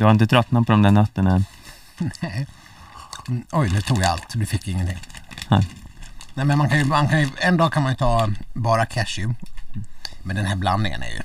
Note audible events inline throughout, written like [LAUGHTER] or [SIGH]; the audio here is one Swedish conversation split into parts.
Du har inte tröttnat på de där nötterna? Nej. Mm, oj, nu tog jag allt. Du fick ingenting. Nej. Nej, men man kan ju, man kan ju, en dag kan man ju ta bara cashew. Men den här blandningen är ju...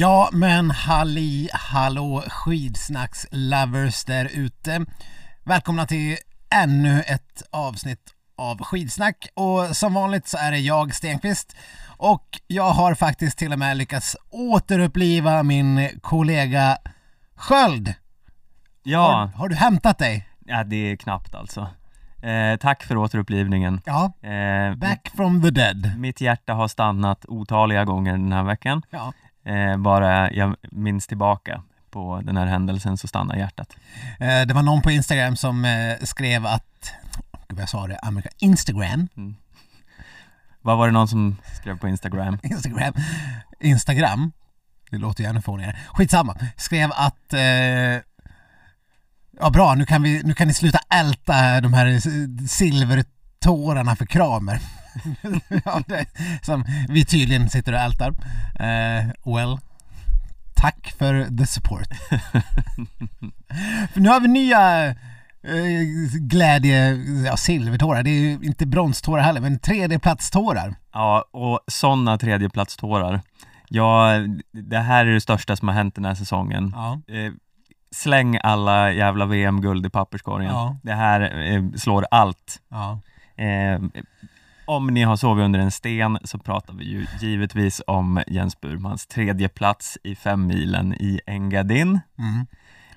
Ja men halli hallå skidsnacks-lovers där ute. Välkomna till ännu ett avsnitt av skidsnack och som vanligt så är det jag Stenqvist och jag har faktiskt till och med lyckats återuppliva min kollega Sköld. Ja, Har, har du hämtat dig? ja det är knappt alltså. Eh, tack för återupplivningen. Ja, Eh, back from the dead. Mitt hjärta har stannat otaliga gånger den här veckan. Ja. Eh, bara jag minns tillbaka på den här händelsen så stannar hjärtat. Eh, Det var någon på Instagram som eh, skrev att, gud vad jag sa det, Amerika, Instagram, Vad var det någon som skrev på Instagram? [LAUGHS] Instagram, Instagram, det låter ju ännu fånigare, skitsamma, skrev att eh, Ja bra, nu kan, vi, nu kan ni sluta älta de här silvertårarna för Kramer. [LAUGHS] som vi tydligen sitter och ältar. Eh, well, tack för the support. [LAUGHS] för nu har vi nya eh, glädje, ja silvertårar, det är ju inte bronstårar heller, men tredjeplatstårar. Ja, och sådana tredjeplatstårar. Ja, det här är det största som har hänt den här säsongen. Ja. Eh, släng alla jävla VM-guld i papperskorgen. Ja. Det här slår allt. Ja. Om ni har sovit under en sten så pratar vi ju givetvis om Jens Burmans tredje plats i fem milen i Engadin. Mm.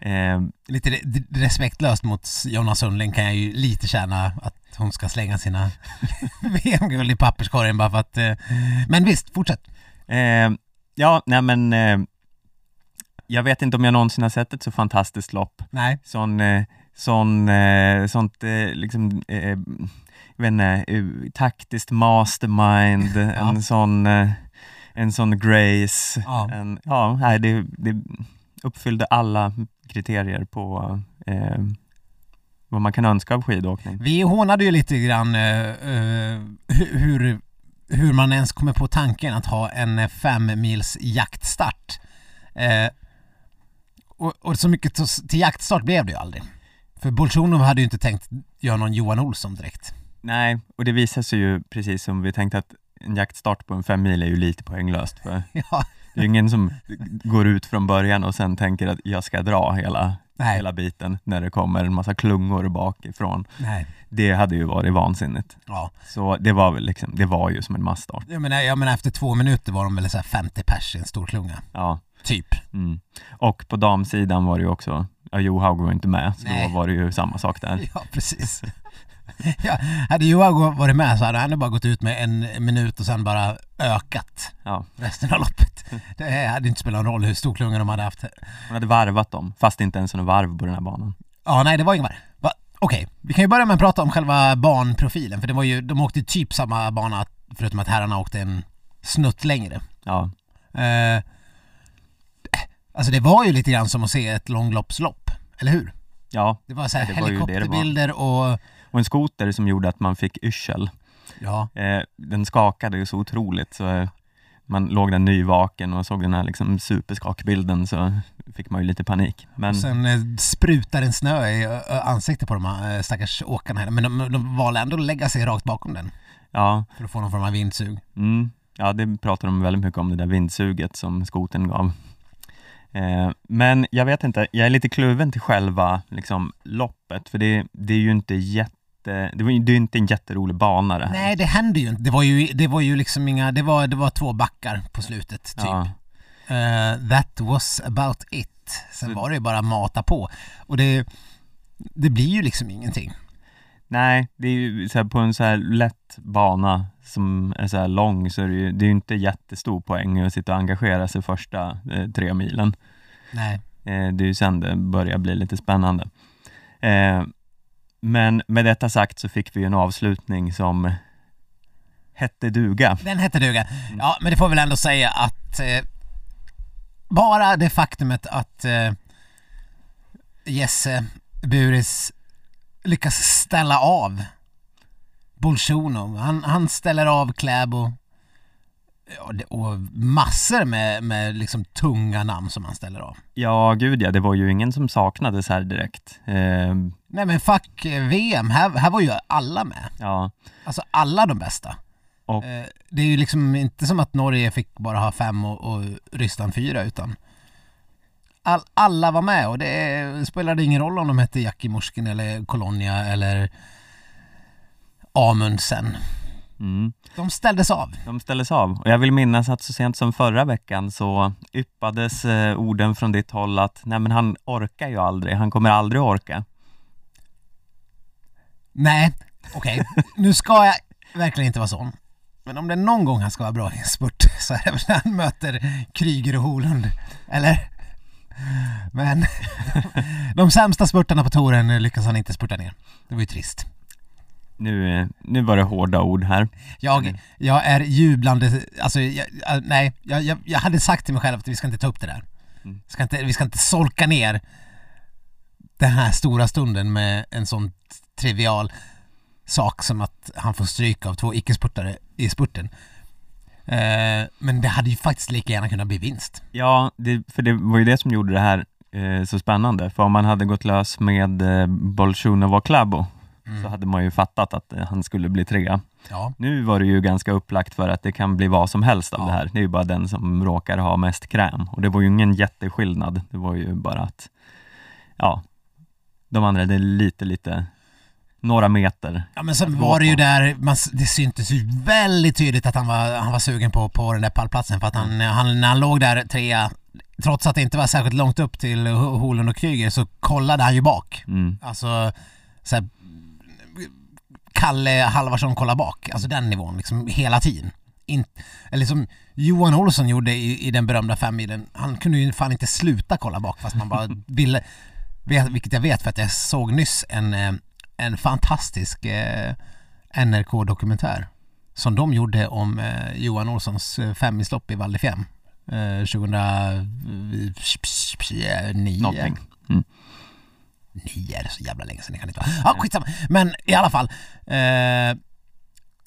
Eh, Lite re- respektlöst mot Jonna Sundling kan jag ju lite känna att hon ska slänga sina [LAUGHS] VM-guld i papperskorgen bara för att... eh, Men visst, fortsätt. eh, ja, nej men eh, jag vet inte om jag någonsin har sett ett så fantastiskt lopp. Nej. Sån, eh, sån, eh, sånt liksom, jag vet inte, eh, taktiskt mastermind, [LAUGHS] en sån, eh, en sån grace, Ja. en, ja, nej, det, det uppfyllde alla kriterier på eh, vad man kan önska av skidåkning. Vi hånade ju lite grann eh, eh, hur, hur man ens kommer på tanken att ha en fem mils jaktstart. Eh, och, och så mycket till, till jaktstart blev det ju aldrig. För Bolsjunov hade ju inte tänkt göra någon Johan Olsson direkt. Nej, och det visar sig ju precis som vi tänkte att en jaktstart på en fem mil är ju lite poänglöst för [LAUGHS] Ja, det är ingen som går ut från början och sen tänker att jag ska dra hela, nej, hela biten när det kommer en massa klungor bakifrån. nej, Det hade ju varit vansinnigt. ja. Så det var väl liksom, det var ju som en massstart. Jag menar, jag menar efter två minuter var de väl så här 50 pers i en stor klunga. Ja. Typ. Mm. Och på damsidan var det ju också, ja Johaug var inte med, så Nej. då var det ju samma sak där. [LAUGHS] Ja, precis. [LAUGHS] [LAUGHS] ja, hade Johan varit med så hade han bara gått ut med en minut och sen bara ökat Ja. resten av loppet. [LAUGHS] Det hade inte spelat någon roll hur stor klunga de hade haft. Hon hade varvat dem, fast inte ens någon varv på den här banan. Ja, nej det var ingen var. Va? Okej, vi kan ju börja med att prata om själva banprofilen för det var ju, de åkte typ samma bana förutom att herrarna åkte en snutt längre. Ja, Eh, alltså det var ju lite grann som att se ett långloppslopp, eller hur? ja. Det var så här Det ju det det var. helikopterbilder och Och en skoter som gjorde att man fick yrsel. ja, Eh, den skakade ju så otroligt så eh, man låg där nyvaken och såg den här liksom superskakbilden så fick man ju lite panik. Men sen eh, sprutar en snö i ansiktet på de här eh, stackars åkarna här. Men de, de valde ändå att lägga sig rakt bakom den ja, för att få någon form av vindsug. mm, ja, det pratar de väldigt mycket om, det där vindsuget som skoten gav. Eh, men jag vet inte, jag är lite kluven till själva liksom, loppet, för det, det är ju inte jätte det, var, ju- det är inte en jätterolig bana det här. Nej, det hände ju inte. Det var ju, det var ju liksom inga, det var, det var två backar på slutet typ. Ja. Eh, that was about it. Sen Så- var det ju bara mata på. Och det, det blir ju liksom ingenting. Nej, det är ju så här, på en så här lätt bana som är så här lång så är det ju, det är ju inte jättestor poäng att sitta och engagera sig första eh, tre milen. Nej. Eh, det är ju sen det börjar bli lite spännande. Eh, men med detta sagt så fick vi ju en avslutning som hette duga. Den hette duga. Ja, men det får väl ändå säga att eh, bara det faktumet att eh, Jesse Buris lyckas ställa av Bolsjunov. Han, han ställer av Kläbo och massor med, med liksom tunga namn som han ställer av. Ja, gud ja, det var ju ingen som saknades här direkt. Eh, Nej men fuck eh, VM, här, här var ju alla med. ja, Alltså alla de bästa. Och- Eh, det är ju liksom inte som att Norge fick bara ha fem och, och Ryssland fyra utan all, alla var med och det spelade ingen roll om de hette Jackie Morskin eller Colonia eller Amundsen. Mm. De ställdes av. De ställdes av. Och jag vill minnas att så sent som förra veckan så yppades eh, orden från ditt håll att nej men han orkar ju aldrig, han kommer aldrig orka. Nej, okej. nu ska jag verkligen inte vara sån. Men om det är någon gång han ska vara bra i en spurt så är det väl när han möter Kryger och Holund. Eller? Men de sämsta spurtarna på touren lyckas han inte spurta ner. Det var ju trist. Nu, nu var det hårda ord här. Jag, jag är jublande, alltså jag, nej, jag, jag, jag hade sagt till mig själv att vi ska inte ta upp det där. Mm. Ska inte, vi ska inte solka ner den här stora stunden med en sån trivial sak som att han får stryk av två icke-spurtare i spurten. Eh, men det hade ju faktiskt lika gärna kunnat bli vinst. Ja, det, för det var ju det som gjorde det här eh, så spännande. För om man hade gått lös med eh, Bolsjunov och Kläbo så hade man ju fattat att eh, han skulle bli trea. Ja, Nu var det ju ganska upplagt för att det kan bli vad som helst av Ja. det här. Det är ju bara den som råkar ha mest kräm. Och det var ju ingen jätteskillnad. Det var ju bara att, ja, de andra, är lite, lite, några meter. ja men sen var det ju där, man, det syntes ju väldigt tydligt att han var, han var sugen på, på den där pallplatsen för att han, han, när han låg där trea, trots att det inte var särskilt långt upp till Ho- Holund och Kryger så kollade han ju bak. Mm. Alltså, så här, Kalle Halvarsson kollar bak, alltså den nivån liksom hela tiden. In, eller som Johan Olsson gjorde i, i den berömda femmilen, han kunde ju fan inte sluta kolla bak fast man bara [LAUGHS] ville, vet, vilket jag vet för att jag såg nyss en, eh, en fantastisk eh, NRK-dokumentär som de gjorde om eh, Johan Olssons eh, femmilslopp i Val eh, 2009. Någonting. Nio är det så jävla länge sedan, det kan inte vara. Ja, skitsamma. Men i alla fall. Eh,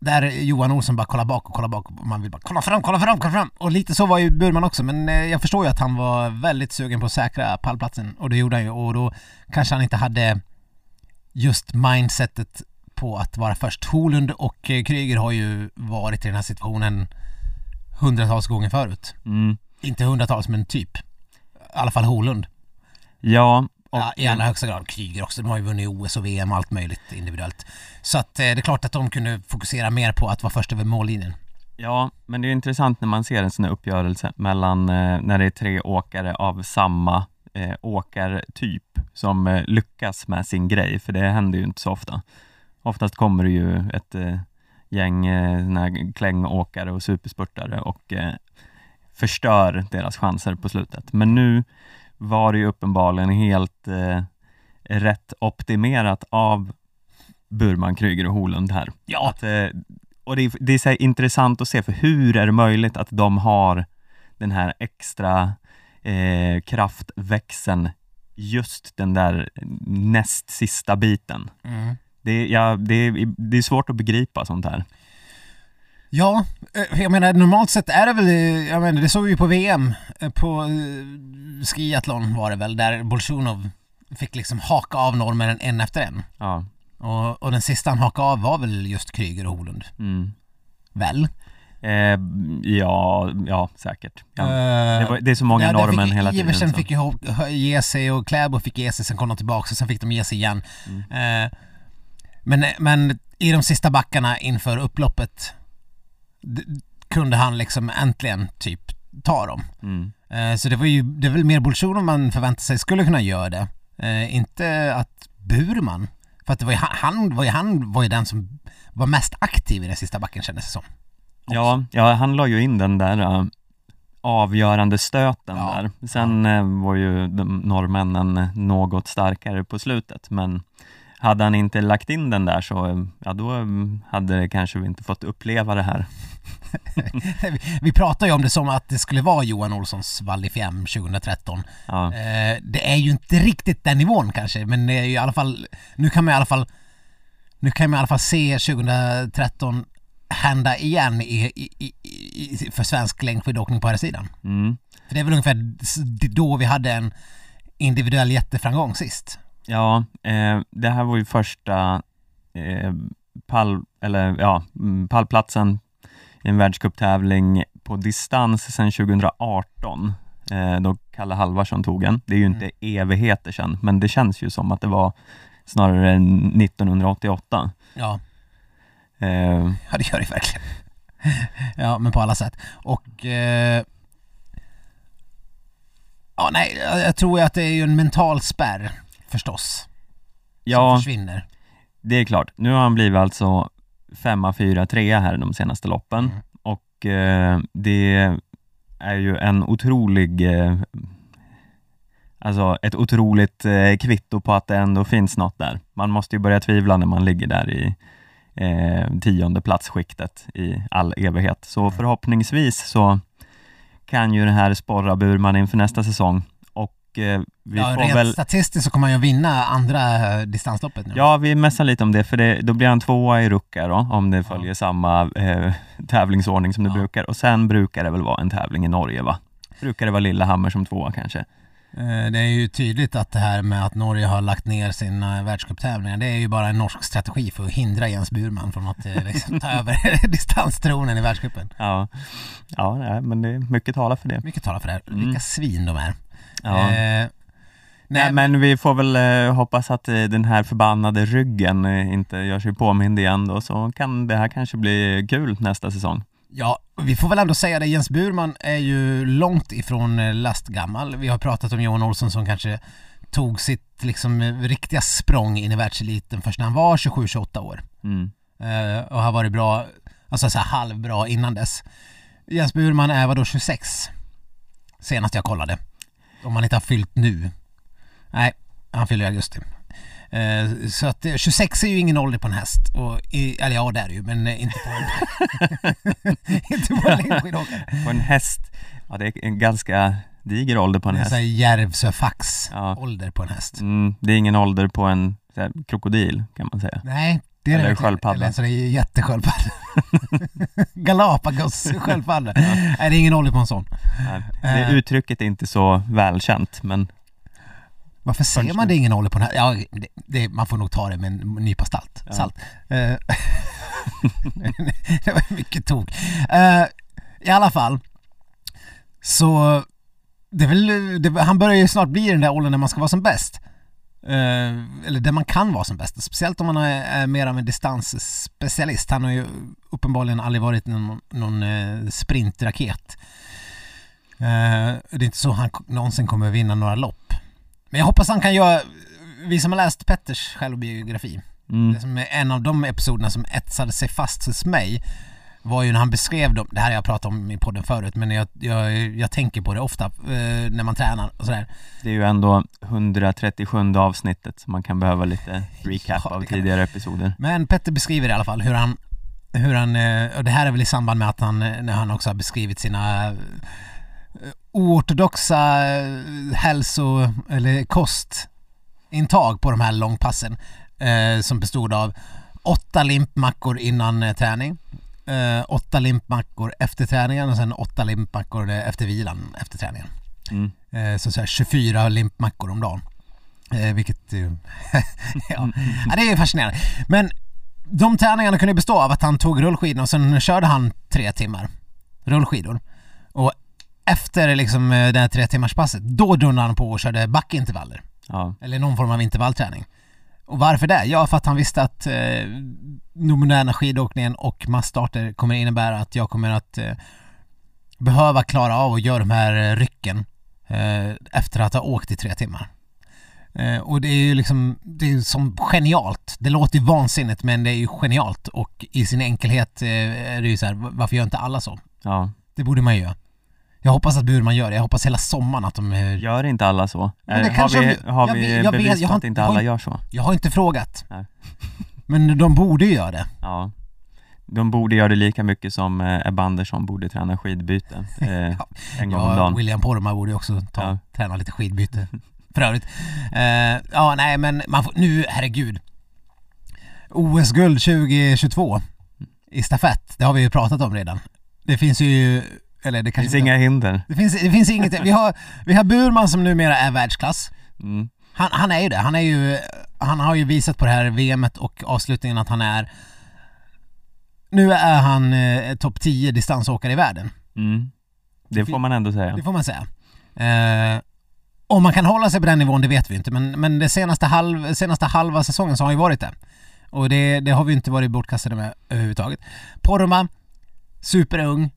där Johan Olsson bara kollar bak och kollar bak och man vill bara kolla fram, kolla fram, kolla fram. Och lite så var ju Burman också men eh, jag förstår ju att han var väldigt sugen på att säkra pallplatsen och det gjorde han ju och då kanske han inte hade just mindsetet på att vara först. Holund och eh, Kryger har ju varit i den här situationen hundratals gånger förut. Mm. Inte hundratals men typ. I alla fall Holund. Ja, Ja, I allra högsta grad. Kryger också. De har ju vunnit OS och VM och allt möjligt individuellt. Så att eh, det är klart att de kunde fokusera mer på att vara först över mållinjen. ja, men det är intressant när man ser en sån här uppgörelse mellan eh, när det är tre åkare av samma eh, åkartyp som eh, lyckas med sin grej, för det händer ju inte så ofta. Oftast kommer det ju ett eh, gäng eh, klängåkare och superspurtare och eh, förstör deras chanser på slutet. Men nu var det ju uppenbarligen helt eh, rätt optimerat av Burman, Kryger och Holund här. Ja, Att, eh, och det är, det är så intressant att se, för hur är det möjligt att de har den här extra eh, kraftväxeln just den där näst sista biten? mm. Det, ja, det, det är svårt att begripa sånt här. Ja eh, jag menar normalt sett är det väl, eh, jag menar det såg vi ju på VM, eh, på skiathlon var det väl, där Bolsjunov fick liksom haka av norrmännen en efter en. Ja. Och, och den sista han hakade av var väl just Kryger och Holund. Mm. Väl? Eh, ja, ja, säkert. Ja. Eh, Det, var, det är så många Ja, norrmän hela tiden. Iversen fick ju ge sig och Kläbo fick ge sig, sen kom de tillbaka och sen fick de ge sig igen. Mm. Eh, men, men i de sista backarna inför upploppet kunde han liksom äntligen typ ta dem. Mm. Eh, så det var ju, det är väl mer Bolsjunov man förväntade sig skulle kunna göra det. Eh, inte att Burman, för att det var ju, han, var ju, han var ju den som var mest aktiv i den sista backen kändes det som. Ja, ja, han la ju in den där äh, avgörande stöten Ja, där. Sen äh, var ju de norrmännen något starkare på slutet, men hade han inte lagt in den där så, ja då mm, hade kanske vi inte fått uppleva det här. [LAUGHS] vi, pratar ju om det som att det skulle vara Johan Olssons Val di Fiemme 2013. Ja, Eh, det är ju inte riktigt den nivån kanske, men det är ju i alla fall, nu kan man i alla fall, nu kan man i alla fall se 2013 hända igen i, i, i, för svensk längdskidåkning på här sidan. mm. För det är väl ungefär då vi hade en individuell jätteframgång sist. Ja eh, det här var ju första eh, pall, eller ja, mm, pallplatsen i en världscuptävling på distans sedan 2018 eh, då Kalle Halvarsson tog en. Det är ju inte evigheter sedan, men det känns ju som att det var snarare 1988. Ja, Eh, ja det gör det verkligen. ja, men på alla sätt. Och eh, Ja, nej, jag jag tror ju att det är ju en mental spärr förstås. Som ja, försvinner. det är klart. Nu har han blivit alltså femma, fyra, trea här de senaste loppen Mm. och eh, det är ju en otrolig eh, Alltså ett otroligt eh, kvitto på att det ändå finns något där. Man måste ju börja tvivla när man ligger där i eh, tionde platsskiktet i all evighet. Så förhoppningsvis så kan ju det här sporra Burman inför nästa säsong vi ja, får rent väl statistiskt så kommer han ju vinna andra eh, distansloppet nu. Ja, vi mässar lite om det, för det, då blir han tvåa i Ruka då, om det följer samma eh, tävlingsordning som det Ja. brukar. Och sen brukar det väl vara en tävling i Norge, va? Brukar det vara Lillehammer som tvåa kanske? Eh, Det är ju tydligt att det här med att Norge har lagt ner sina världscuptävlingar, det är ju bara en norsk strategi för att hindra Jens Burman från att eh, liksom, ta [LAUGHS] över [LAUGHS] distanstronen i världscupen. Ja, ja men det är mycket talar för det. Mycket talar för det. Mm. Vilka svin de är. Ja. Eh, Nej, men vi får väl eh, hoppas att eh, den här förbannade ryggen eh, inte gör sig påmind igen då, så kan det här kanske bli kul nästa säsong. Ja, vi får väl ändå säga det, Jens Burman är ju långt ifrån eh, lastgammal. Vi har pratat om Johan Olsson som kanske tog sitt liksom eh, riktiga språng in i världseliten först när han var 27-28 år. Mm. Eh, och har varit bra, alltså så här halvbra innan dess. Jens Burman är vadå 26? Senast jag kollade. Om han inte har fyllt nu. Nej, han fyller i augusti. Eh, så att eh, 26 är ju ingen ålder på en häst. Och i, eller ja, det är det ju, men eh, inte på en, [LAUGHS] inte på en längdskidåkare. På en häst, ja det är en ganska diger ålder på en Det är häst. Järvsöfax Ja. ålder på en häst. Mm, det är ingen ålder på en krokodil kan man säga. Nej, det är Eller sköldpadda. Eller så det är jättesköldpadda. [LAUGHS] Galapagos sköldpadda. Nej, det är ingen ålder på en sån. Nej, Det Eh. uttrycket är inte så välkänt men Varför säger man det ingen ålder på den här? Ja, det, det, man får nog ta det med en nypa salt. Ja. salt. Eh, [LAUGHS] det var mycket tok. Eh, I alla fall, så det är väl, det, han börjar ju snart bli den där åldern när man ska vara som bäst. Eh, eller där man kan vara som bäst. Speciellt om man är, mer av en distansspecialist. Han har ju uppenbarligen aldrig varit någon, någon eh, sprintraket. Eh, det är inte så han någonsin kommer vinna några lopp. Men jag hoppas han kan göra, vi som har läst Petters självbiografi, mm, det som är en av de episoderna som etsade sig fast hos mig var ju när han beskrev dem, det här har jag pratat om i podden förut men jag, jag, jag tänker på det ofta eh, när man tränar och sådär. det är ju ändå 137 avsnittet så man kan behöva lite recap Ja, av tidigare episoder. Men Petter beskriver i alla fall hur han, hur han, eh, och det här är väl i samband med att han, eh, när han också har beskrivit sina oortodoxa eh, hälso eller kostintag på de här långpassen eh, som bestod av åtta limpmackor innan träning, eh, åtta limpmackor efter träningen och sen åtta limpmackor efter vilan efter träningen. Mm. Eh, så, så här 24 limpmackor om dagen. Eh, vilket [LAUGHS] ja. ja, det är fascinerande. Men de träningarna kunde bestå av att han tog rullskidorna och sen körde han tre timmar rullskidor. Och efter liksom eh, det här tre timmars passet, då dundrade han på och körde backintervaller. Ja, Eller någon form av intervallträning. Och varför det? Ja, för att han visste att eh, den moderna skidåkningen och massstarter kommer innebära att jag kommer att eh, behöva klara av att göra de här eh, rycken eh, efter att ha åkt i tre timmar. Eh, och det är ju liksom, det är som genialt. Det låter ju vansinnigt men det är ju genialt och i sin enkelhet eh, är det ju så här, varför gör inte alla så? ja, Det borde man ju göra. Jag hoppas att Burman gör det. Jag hoppas hela sommaren att de... eh, Gör inte alla så? Men det Eh, har kanske vi, de- har jag vi jag vet, bevis jag på har att inte alla jag gör så? Jag har inte frågat. Nej. [LAUGHS] Men de borde ju göra det. Ja. De borde göra det lika mycket som eh, Ebba Andersson borde träna skidbyte [LAUGHS] eh, en gång om Ja, dagen. William Poromaa borde också ta, Ja. träna lite skidbyte. [LAUGHS] För övrigt. Eh, ja, nej men man får, nu, herregud. OS-guld 2022 i stafett, det har vi ju pratat om redan. Det finns ju, eller det Det kanske finns inga hinder. det finns, det finns inget, vi har, vi har Burman som numera är världsklass. Mm. Han, han är ju det, han är ju, han har ju visat på det här VMet och avslutningen att han är nu är han eh, topp 10 distansåkare i världen. Mm. Det får man ändå säga. Det får man säga. Eh, om man kan hålla sig på den nivån, det vet vi inte. Men, men det senaste, halv, senaste halva säsongen så har han ju varit det. Och det, det har vi inte varit bortkastade med överhuvudtaget. Poromaa, superung,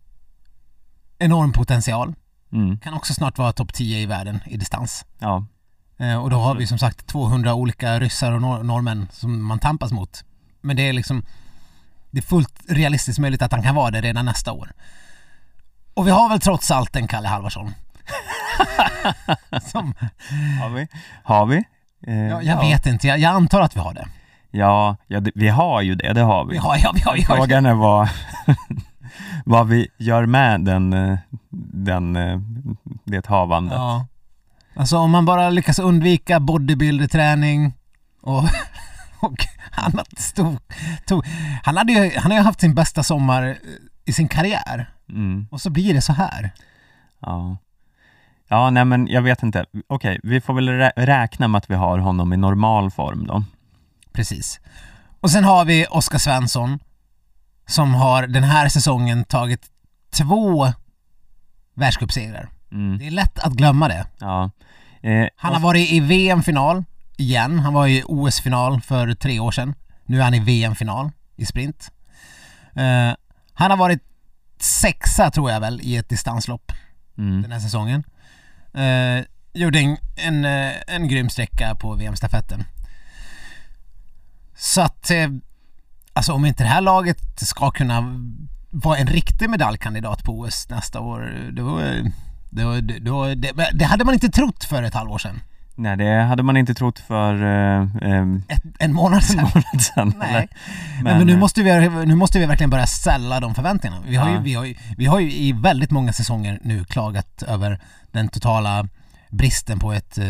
enorm potential. Mm. Kan också snart vara topp 10 i världen i distans. Ja. Eh, och då har vi som sagt 200 olika ryssar och nor- norrmän som man tampas mot. Men det är liksom det är fullt realistiskt möjligt att han kan vara det redan nästa år. Och vi har väl trots allt en Kalle Halvarsson. [LAUGHS] som, Har vi? Har vi? Eh, jag, jag vet inte, jag, jag antar att vi har det. Ja, ja det, vi har ju det, det har vi. Har, ja, vi har, vi har. Frågan är vad, [LAUGHS] vad vi gör med den, eh, den, eh, det havandet. Ja. Alltså om man bara lyckas undvika bodybuilder-träning och, [LAUGHS] och annat stort. Tog, han, hade ju, han har ju haft sin bästa sommar eh, i sin karriär Mm, och så blir det så här. ja. ja, nej men jag vet inte. Okej, vi får väl rä- räkna med att vi har honom i normal form då. Precis. Och sen har vi Oskar Svensson som har den här säsongen tagit två världscupsegrar. Mm, Det är lätt att glömma det. ja. Eh, Han har varit i VM-final igen. Han var i OS-final för tre år sedan. Nu är han i VM-final i sprint. Eh, han har varit sexa tror jag väl i ett distanslopp mm, den här säsongen. Eh, gjorde en, en, eh, en grym sträcka på VM-stafetten. Så att, eh, alltså om inte det här laget ska kunna vara en riktig medaljkandidat på OS nästa år, då, då, då, det, det hade man inte trott för ett halvår sedan. Nej, det hade man inte trott för eh, eh, Ett, en månad sedan. månad sedan. Nej. eller? Men, men nu, eh, måste vi, nu måste vi verkligen börja ställa de förväntningarna. Vi har, ju, Ja. vi, har ju, vi har ju i väldigt många säsonger nu klagat över den totala bristen på ett eh,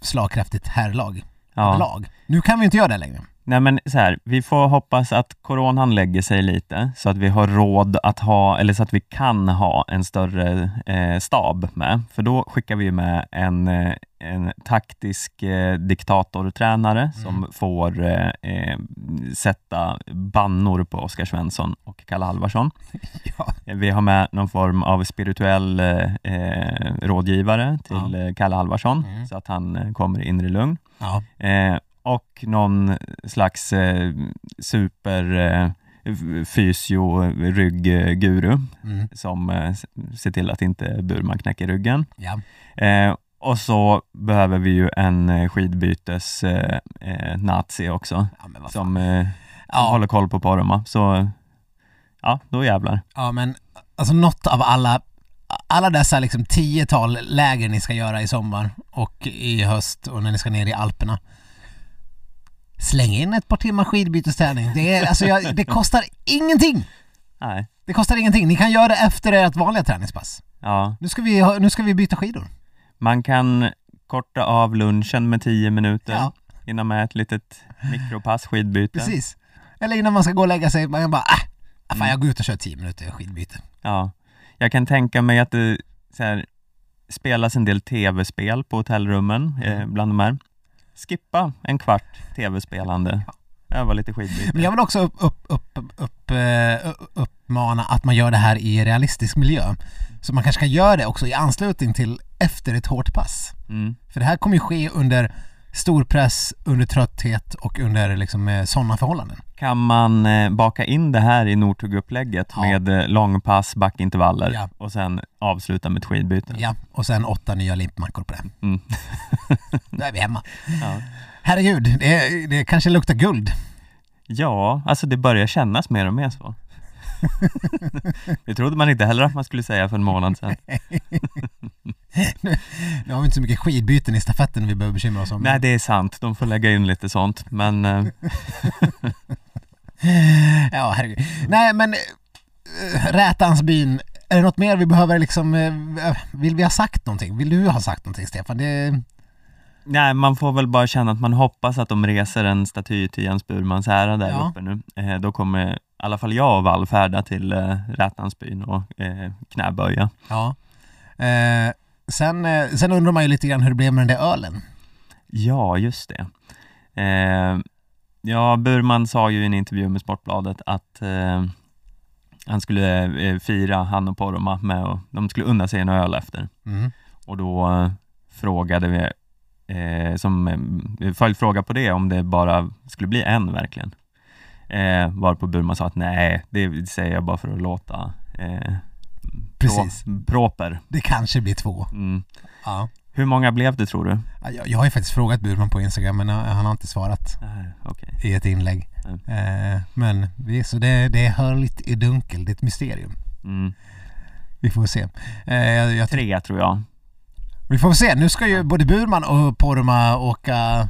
slagkraftigt herrlag. ja. Lag. Nu kan vi inte göra det längre. Nej men så här, vi får hoppas att coronan lägger sig lite så att vi har råd att ha, eller så att vi kan ha en större eh, stab med. För då skickar vi med en, eh, en taktisk eh, diktatortränare som får eh, eh, sätta bannor på Oskar Svensson och Kalle Halvarsson. [LAUGHS] Ja. Vi har med någon form av spirituell eh, rådgivare till Ja. Kalle Halvarsson Mm. så att han kommer i inre lugn. Ja. Och någon slags eh, super eh, fysio ryggguru Mm. som eh, ser till att inte Burman knäcker ryggen. Ja. Eh, och så behöver vi ju en eh, skidbytes eh, eh, nazi också Ja, som Ja. håller koll på Poromaa. Så ja, då jävlar. ja, men alltså något av alla alla dessa liksom tiotal läger ni ska göra i sommar och i höst och när ni ska ner i Alperna. Släng in ett par timmar skidbytesträning. Det, är, alltså jag, det kostar ingenting! Nej, Det kostar ingenting. Ni kan göra det efter ert vanliga träningspass. ja. Nu ska vi, nu ska vi byta skidor. Man kan korta av lunchen med 10 minuter, Ja. hinna med ett litet mikropass skidbyte. Precis. Eller innan man ska gå och lägga sig, man kan bara ah, fan jag går ut och kör 10 minuter skidbyte. Ja, jag kan tänka mig att det så här, spelas en del tv-spel på hotellrummen eh, Mm. bland de här. Skippa en kvart tv-spelande, öva lite skidbyte. Men jag vill också upp, upp, upp, upp, eh, uppmana att man gör det här i realistisk miljö. Så man kanske kan göra det också i anslutning till efter ett hårt pass. Mm. För det här kommer ju ske under stor press, under trötthet och under liksom, eh, sådana förhållanden. Kan man eh, baka in det här i Northug-upplägget Ja. med eh, långpass, backintervaller Ja. och sen avsluta med ett skidbyte? Ja, och sen åtta nya limpmackor på det. Mm. [LAUGHS] Då är vi hemma. Ja. Herregud, det, det kanske luktar guld. ja, alltså det börjar kännas mer och mer så. Det trodde man inte heller att man skulle säga för en månad sedan. Nu har vi inte så mycket skidbyten i stafetten vi behöver bekymra oss om. Nej, det är sant. De får lägga in lite sånt. Men eh, [LAUGHS] Ja, herregud. Nej, men äh, Rätansbyn, är det något mer vi behöver liksom, eh, vill vi ha sagt någonting? Vill du ha sagt någonting Stefan? Det, nej, man får väl bara känna att man hoppas att de reser en staty till Jens Burmans ära där Ja. uppe nu. Eh, då kommer i alla fall jag vallfärda till eh, Rätansbyn och eh, knäböja. ja. Eh, sen, eh, sen undrar man ju lite grann hur det blev med den där ölen. Ja, just det. Eh, ja, Burman sa ju i en intervju med Sportbladet att eh, han skulle eh, fira han och Poromaa med och de skulle unna sig en öl efter. Mm. Och då eh, frågade vi, som följdfråga på det, om det bara skulle bli en verkligen. Eh, varpå Burman sa att nej, det säger jag bara för att låta eh, Precis. Pro, proper. Det kanske blir två. Mm. Ja. Hur många blev det tror du? Ja, Jag, jag har ju faktiskt frågat Burman på Instagram men han har inte svarat Nej, Okej. i ett inlägg. Mm. Eh, men vi, så det, det är hörligt i dunkel, det är ett mysterium. Mm. Vi får se. Eh, jag, jag, Tre tror jag. vi får se, nu ska ju både Burman och Poromaa åka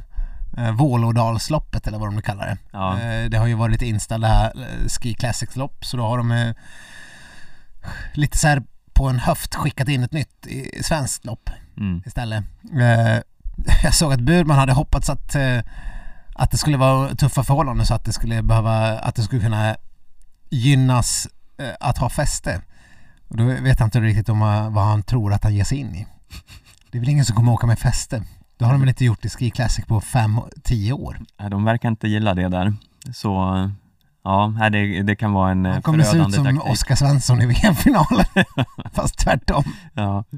eh, Vålådalsloppet eller vad de nu kallar det. Ja. Eh, det har ju varit lite inställda här eh, Ski Classics-lopp så då har de eh, lite så här på en höft skickat in ett nytt i, svenskt lopp Mm. istället. Eh, [LAUGHS] jag såg att Burman hade hoppats att, eh, att det skulle vara tuffa förhållanden så att det skulle behöva, att det skulle kunna gynnas eh, att ha fäste. Och då vet jag inte riktigt om eh, vad han tror att han ger sig in i. Det är väl ingen som kommer åka med fäste? Det har de väl inte gjort i Ski Classic på 5-10 år? Nej, de verkar inte gilla det där. Så ja, det, det kan vara en eh, Han kommer se ut som taktik. Oskar Svensson i VM-finalen. [LAUGHS] Fast tvärtom. Ja. [LAUGHS]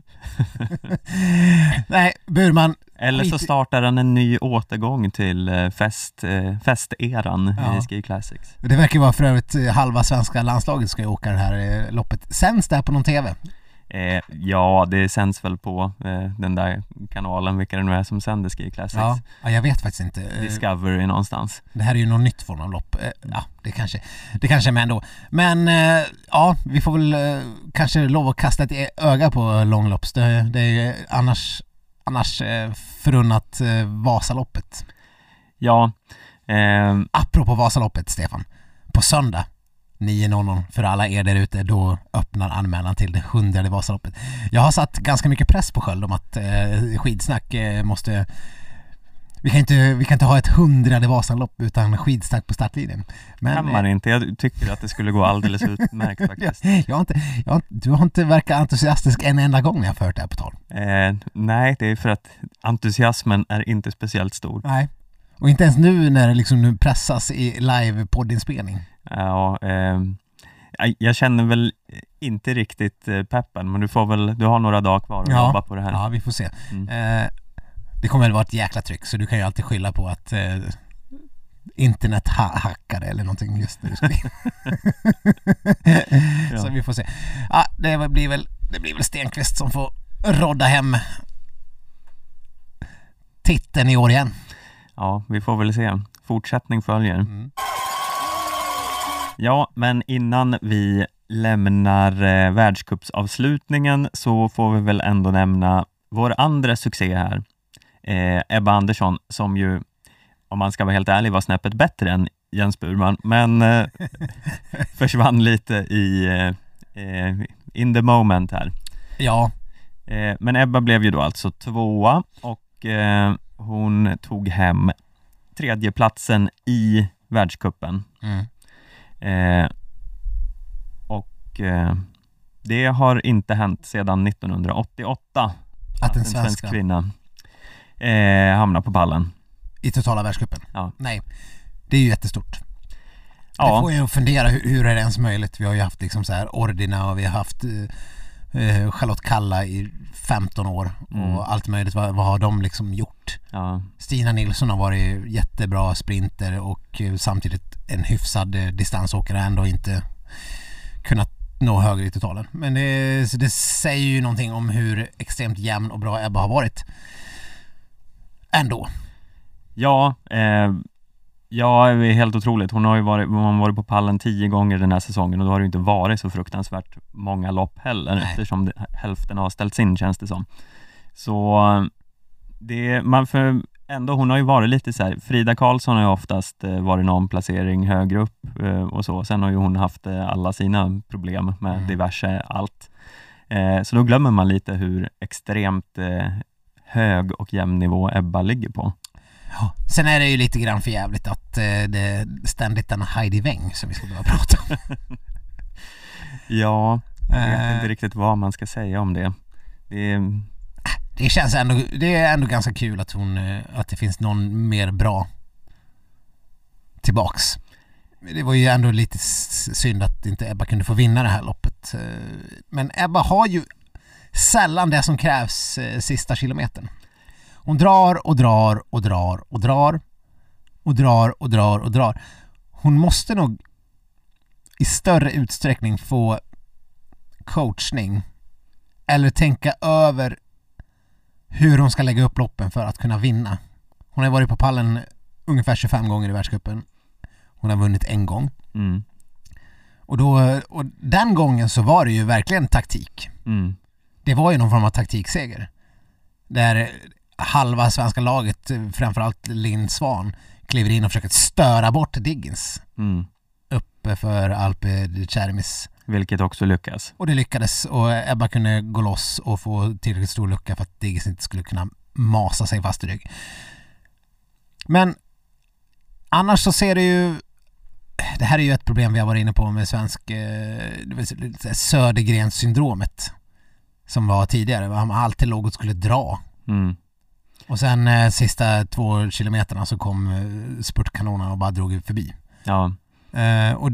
Nej, Burman. Eller så startar han en ny återgång till eh, fest, eh, festeran Ja. i Ski Classics. Det verkar vara för övrigt halva svenska landslaget ska ju åka det här loppet. Sänds det här på någon TV? Eh, ja, det sänds väl på eh, den där kanalen, vilka det nu är som sänder Ski Classics. Ja, ja jag vet faktiskt inte. Eh, Discovery någonstans. Det här är ju någon nytt form av lopp. Eh, Ja, det kanske, det kanske är med ändå. Men eh, ja, vi får väl eh, kanske lov att kasta ett e- öga på långlopps. Det, det är ju annars, annars förunnat Vasaloppet. Ja, eh, Apropå Vasaloppet, Stefan. På söndag 9.00 för alla er där ute, då öppnar anmälan till det hundrade Vasaloppet. Jag har satt ganska mycket press på Sköld om att eh, skidsnack eh, måste vi kan, inte, vi kan inte ha ett hundrade Vasalopp utan skidsnack på startlinjen. Men, kan man inte. Jag tycker att det skulle gå alldeles [LAUGHS] utmärkt faktiskt. eh, jag har inte, jag har, du har inte verkat entusiastisk en enda gång när jag fört det här på tal. Eh, nej, det är för att entusiasmen är inte speciellt stor. Nej. Och inte ens nu när det liksom nu pressas i live-poddinspelning. Ja, eh, jag- känner väl inte riktigt eh, peppen, men du får väl, du har några dagar kvar att Ja. jobba på det här. Ja, vi får se. Mm. Eh, det kommer väl vara ett jäkla tryck så du kan ju alltid skylla på att eh, internet ha- hackade eller någonting just skriver. [LAUGHS] [LAUGHS] Ja. Så vi får se. Ja, det blir väl, det blir väl Stenqvist som får rodda hem titeln i år igen. Ja, vi får väl se. Fortsättning följer. Mm. Ja, men innan vi lämnar eh, världscupsavslutningen så får vi väl ändå nämna vår andra succé här, eh, Ebba Andersson, som ju, om man ska vara helt ärlig, var snäppet bättre än Jens Burman, men eh, [LAUGHS] försvann lite i eh, eh, in the moment här. Ja, Eh, men Ebba blev ju då alltså tvåa och eh, hon tog hem tredjeplatsen i världscupen. mm. Eh, och eh, det har inte hänt sedan 1988 att en en svensk svenska kvinna eh, hamnar på pallen. i totala världscupen. Ja. Nej, det är ju jättestort. Det Ja, får ju att fundera, hur, hur är det ens möjligt? Vi har ju haft liksom så här Ordina och vi har haft eh, Charlotte Kalla i 15 år Mm. och allt möjligt. Vad, vad har de liksom gjort? ja, Stina Nilsson har varit jättebra sprinter och eh, samtidigt en hyfsad eh, distansåkare ändå inte kunnat nå högre i totalen. Men det, det säger ju någonting om hur extremt jämn och bra Ebba har varit. Ändå. ja eh, Ja, det är helt otroligt. Hon har ju varit, hon har varit på pallen tio gånger den här säsongen och då har det inte varit så fruktansvärt många lopp heller Nej. eftersom det, hälften har ställts in känns det som. Så det, man för ändå, hon har ju varit lite så här, Frida Karlsson har ju oftast eh, varit någon placering högre upp eh, och så. Sen har ju hon haft eh, alla sina problem med Mm. diverse allt. Så då glömmer man lite hur extremt hög och jämn nivå Ebba ligger på. Ja. Sen är det ju lite grann för jävligt att eh, det är ständigt denna Heidi Weng som vi ska behöva prata om. [LAUGHS] Ja, jag vet Eh. inte riktigt vad man ska säga om det. Det är, Det känns ändå, det är ändå ganska kul att hon, eh, att det finns någon mer bra tillbaks. Det var ju ändå lite synd att inte Ebba kunde få vinna det här loppet. Eh, Men Ebba har ju sällan det som krävs sista kilometern. Hon drar och drar och drar och drar och drar och drar och drar. Hon måste nog i större utsträckning få coachning eller tänka över hur hon ska lägga upp loppen för att kunna vinna. Hon har varit på pallen ungefär 25 gånger i världscupen. Hon har vunnit en gång. mm, Och, då, och den gången så var det ju verkligen taktik. mm, Det var ju någon form av taktikseger. Där halva svenska laget, framförallt Linn Svan, kliver in och försöker störa bort Diggins mm. uppe för Alpe Cermis. Vilket också lyckas. Och det lyckades och Ebba kunde gå loss och få tillräckligt stor lucka för att Diggins inte skulle kunna masa sig fast i rygg. Men annars så ser det ju det här är ju ett problem vi har varit inne på med svensk eh, här Södergrens-syndromet som var tidigare. Han alltid låg och skulle dra. Mm, Och sen eh, sista två kilometerna så kom eh, spurtkanonen och bara drog förbi. ja, Eh, och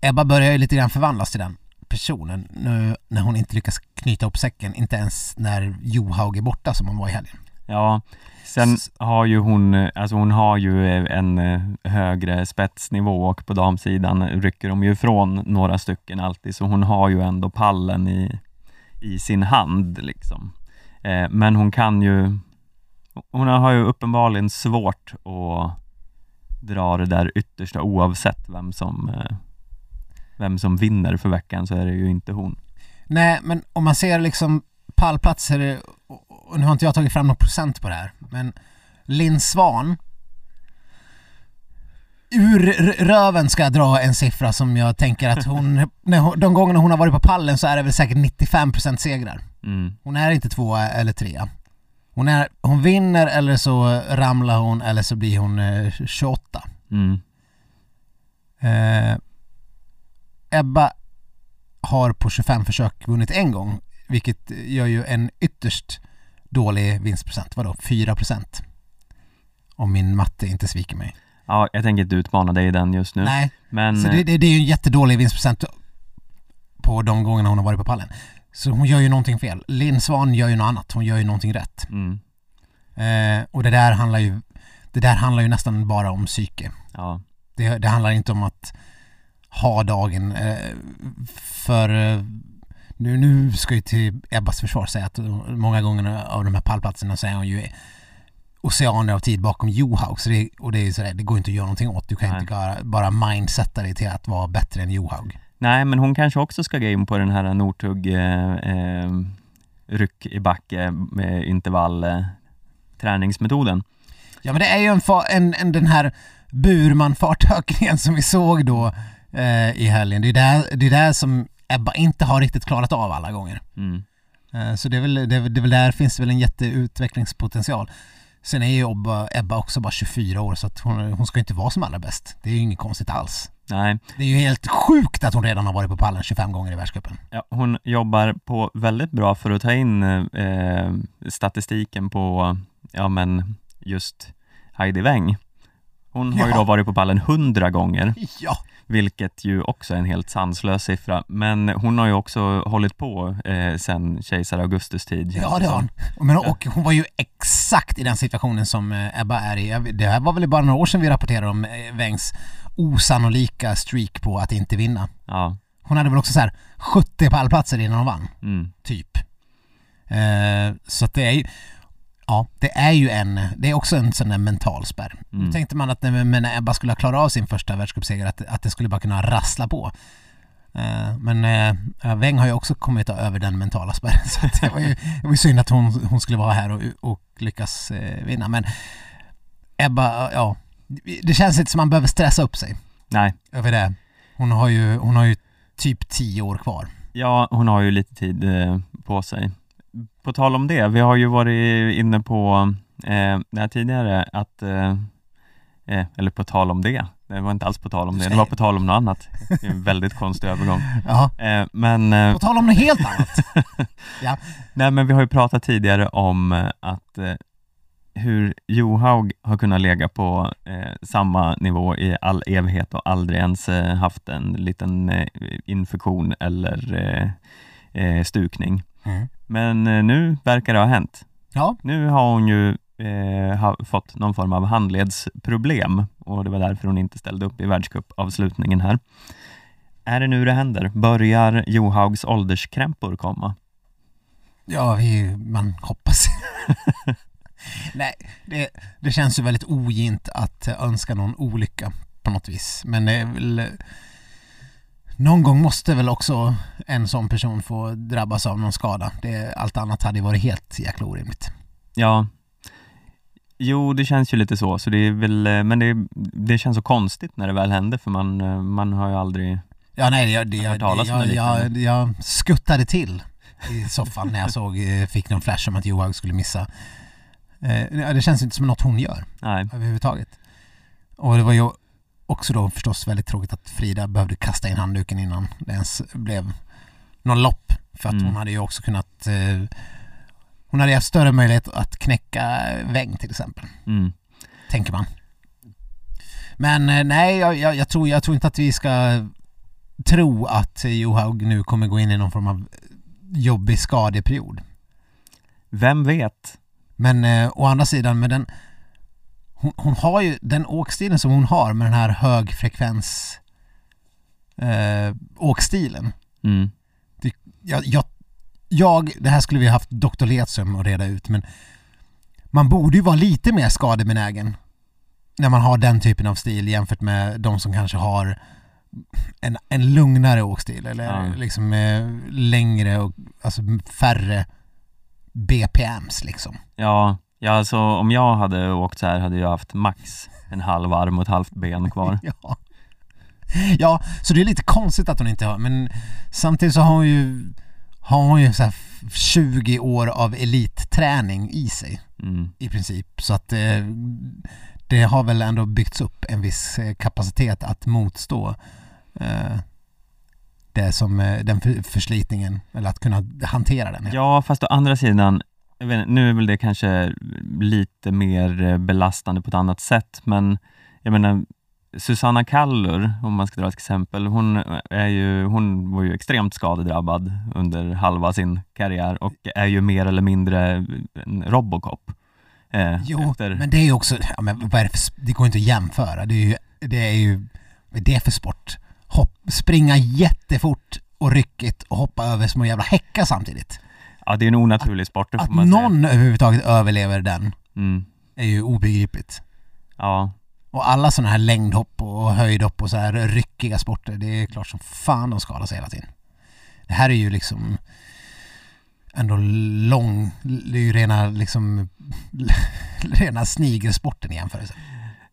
Ebba börjar ju lite grann förvandlas till den personen nu när hon inte lyckas knyta upp säcken, inte ens när Johaug är borta som hon var i helgen. ja. Sen S- har ju hon, eh, alltså hon har ju eh, en eh, högre spetsnivå och på damsidan rycker de ju ifrån några stycken alltid, så hon har ju ändå pallen i, i sin hand liksom. Eh, men hon kan ju, hon har ju uppenbarligen svårt att dra det där yttersta oavsett vem som, eh, vem som vinner för veckan så är det ju inte hon. Nej, men om man ser liksom pallplatser, och- och nu har inte jag tagit fram någon procent på det här, men Linn Svan Ur röven ska jag dra en siffra som jag tänker att hon, [LAUGHS] när hon, de gångerna hon har varit på pallen så är det väl säkert 95% segrar. Mm, Hon är inte tvåa eller trea. Hon, är, hon vinner eller så ramlar hon eller så blir hon eh, 28. mm, Eh, Ebba har på 25 försök vunnit en gång, vilket gör ju en ytterst dålig vinstprocent. Vadå, 4%? Om min matte inte sviker mig. Ja, jag tänker inte utmana dig i den just nu. Nej, Men så det, det, det är ju en jättedålig vinstprocent på de gångerna hon har varit på pallen. Så hon gör ju någonting fel. Linn Svan gör ju något annat, hon gör ju någonting rätt. mm, Eh, och det där handlar ju det där handlar ju nästan bara om psyke. ja, Det, det handlar inte om att ha dagen eh, för eh, nu, nu ska ju till Ebbas försvar säga att många gånger av de här pallplatserna så är hon ju oceaner av tid bakom Johaug det, och det är sådär, det går inte att göra någonting åt. Du kan Nej. inte bara, bara mindsetta dig till att vara bättre än Johaug. Nej, men hon kanske också ska gå in på den här Northug eh, eh, ryck i backe med intervall eh, träningsmetoden. Ja men det är ju en, fa- en, en den här Burman-fartökningen som vi såg då eh, i helgen. Det är där, det är där som Ebba inte har riktigt klarat av alla gånger. Mm. Eh, Så det är, väl, det, är, det är väl där finns det väl en jätteutvecklingspotential. Sen är ju Ebba, Ebba också bara 24 år så att hon, hon ska inte vara som allra bäst. Det är ju inget konstigt alls. Nej, Det är ju helt sjukt att hon redan har varit på pallen 25 gånger i världscupen. ja, hon jobbar på väldigt bra för att ta in eh, statistiken på, ja men just Heidi Weng. Hon har ju Ja. då varit på pallen 100 gånger, Ja, vilket ju också är en helt sanslös siffra. Men hon har ju också hållit på eh, sen kejsar Augustus tid. ja det har hon. Men, och hon var ju exakt i den situationen som eh, Ebba är i. Det här var väl bara några år sedan vi rapporterade om eh, Wengs osannolika streak på att inte vinna. Ja, Hon hade väl också så här 70 pallplatser innan hon vann. mm, typ. Eh, så att det är ju... Ja, det är ju en, det är också en sån där mental spärr. Mm. Då tänkte man att när, men när Ebba skulle klara av sin första världscupseger att, att det skulle bara kunna rassla på. Eh, Men eh, Weng har ju också kommit över den mentala spärren [LAUGHS] så det var ju, det var ju synd att hon, hon skulle vara här och, och lyckas eh, vinna. Men Ebba, ja, det känns inte som man behöver stressa upp sig Nej, över det. Hon har ju, hon har ju typ tio år kvar. ja hon har ju lite tid på sig. På tal om det, vi har ju varit inne på eh, det här tidigare att eh, eh, eller på tal om det, det var inte alls på tal om det, det var på tal om något annat. Det är en väldigt konstig övergång. [LAUGHS] Ja, Eh, men eh, på tal om något helt annat. [LAUGHS] Ja, Nej men vi har ju pratat tidigare om att hur Johaug har kunnat lägga på eh, samma nivå i all evighet och aldrig ens eh, haft en liten eh, infektion eller eh, stukning. Mm. Men eh, nu verkar det ha hänt. ja, Nu har hon ju eh, ha, fått någon form av handledsproblem och det var därför hon inte ställde upp i världscupavslutningen här. Är det nu det händer? Börjar Johaugs ålderskrämpor komma? Ja, vi, man hoppas. [LAUGHS] Nej, det, det känns ju väldigt ogint att önska någon olycka på något vis. Men det är väl... Någon gång måste väl också en sån person få drabbas av någon skada. Det, allt annat hade ju varit helt jäkla orimligt. Ja, jo det känns ju lite så, så det är väl, eh, men det, det känns så konstigt när det väl händer för man, eh, man har ju aldrig, Ja, nej, jag, det, Jag jag, jag, jag, jag skuttade till i soffan när jag såg, eh, fick någon flash om att Johaug skulle missa. Eh, Det känns inte som något hon gör. nej, överhuvudtaget. Och det var ju också då förstås väldigt tråkigt att Frida behövde kasta in handduken innan det ens blev någon lopp. För att Mm. hon hade ju också kunnat eh, hon hade haft större möjlighet att knäcka Weng till exempel, mm, tänker man. Men eh, nej, jag, jag, jag, tror, jag tror inte att vi ska tro att Johaug nu kommer gå in i någon form av jobbig skadeperiod. vem vet? Men eh, å andra sidan med den hon, hon har ju den åkstilen som hon har med den här högfrekvens eh, åkstilen. Mm, Jag, jag, jag, det här skulle vi haft Dr. Letström att reda ut men man borde ju vara lite mer skadebenägen när man har den typen av stil jämfört med de som kanske har en, en lugnare åkstil eller Ja. liksom eh, längre och alltså färre BPMs liksom. ja, ja alltså om jag hade åkt så här hade jag haft max en halv arm och ett halvt ben kvar. [LAUGHS] Ja. ja, så det är lite konstigt att hon inte har, men samtidigt så har hon ju, har hon ju så här 20 år av elitträning i sig Mm, i princip. Så att eh, det har väl ändå byggts upp en viss eh, kapacitet att motstå eh, det som, eh, den för, förslitningen, eller att kunna hantera den. ja, fast å andra sidan, jag vet, inte, nu är väl det kanske lite mer eh, belastande på ett annat sätt, men jag menar Susanna Kallur, om man ska dra ett exempel, hon, är ju, hon var ju extremt skadedrabbad under halva sin karriär och är ju mer eller mindre en Robocop. Eh, Jo, efter, men det är ju också, ja, men vad är det, för, det går inte att jämföra. Det är ju, det är ju, vad är det för sport? Hopp, springa jättefort och ryckigt och hoppa över små jävla häckar samtidigt. Ja, det är en onaturlig sport, det får Att man någon överhuvudtaget överlever den säga. Mm, är ju obegripligt. ja, Och alla sådana här längdhopp och höjdhopp och så här ryckiga sporter, det är klart som fan de skadar sig hela tiden. Det här är ju liksom ändå lång, det är ju rena liksom [LAUGHS] rena snigelsporten i jämförelse.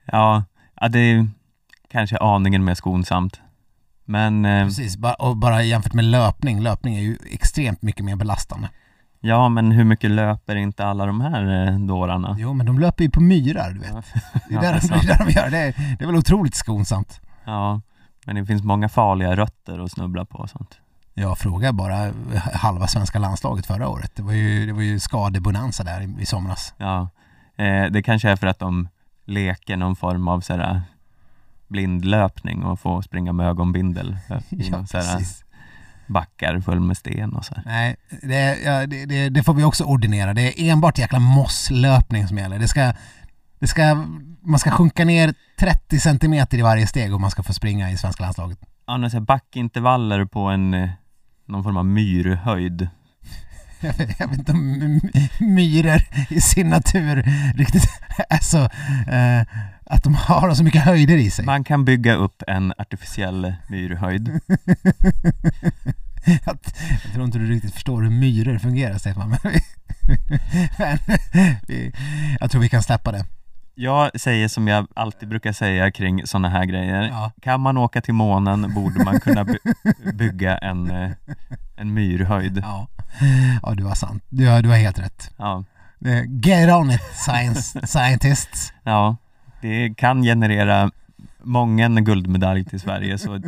ja, ja, det är kanske aningen mer skonsamt. Men eh, Precis, och bara jämfört med löpning, löpning är ju extremt mycket mer belastande. Ja, men hur mycket löper inte alla de här eh, dårarna? Jo, men de löper ju på myrar, du vet. Ja, Det är där, det är det där de gör det. Är, det är väl otroligt skonsamt. Ja, men det finns många farliga rötter att snubbla på och sånt. Jag frågar bara halva svenska landslaget förra året. Det var ju, det var ju skadebonanza där i, i somras. Ja, eh, det kanske är för att de leker någon form av sådär blindlöpning och får springa med ögonbindel [LAUGHS] Ja, precis. Backar full med sten och så. Nej, det, ja, det, det, det får vi också ordinera. Det är enbart jäkla mosslöpning som gäller. Det ska, det ska, man ska sjunka ner 30 centimeter i varje steg om man ska få springa i svenska landslaget. Ja, så backintervaller på en, eh, någon form av myrhöjd. [LAUGHS] Jag vet, jag vet inte om my- myror i sin natur riktigt [LAUGHS] är så... Eh, att de har så mycket höjder i sig. Man kan bygga upp en artificiell myrhöjd. [LAUGHS] [LAUGHS] Jag, jag tror inte du riktigt förstår hur myror fungerar Stefan. Men, vi, [LAUGHS] men vi, jag tror vi kan släppa det. Jag säger som jag alltid brukar säga kring sådana här grejer. Ja. Kan man åka till månen borde man kunna by- [LAUGHS] bygga en, eh, en myrhöjd. Ja, ja du har sant. Du har, du har helt rätt. Ja. Get on it science, scientists. ja, det kan generera många guldmedalj till Sverige så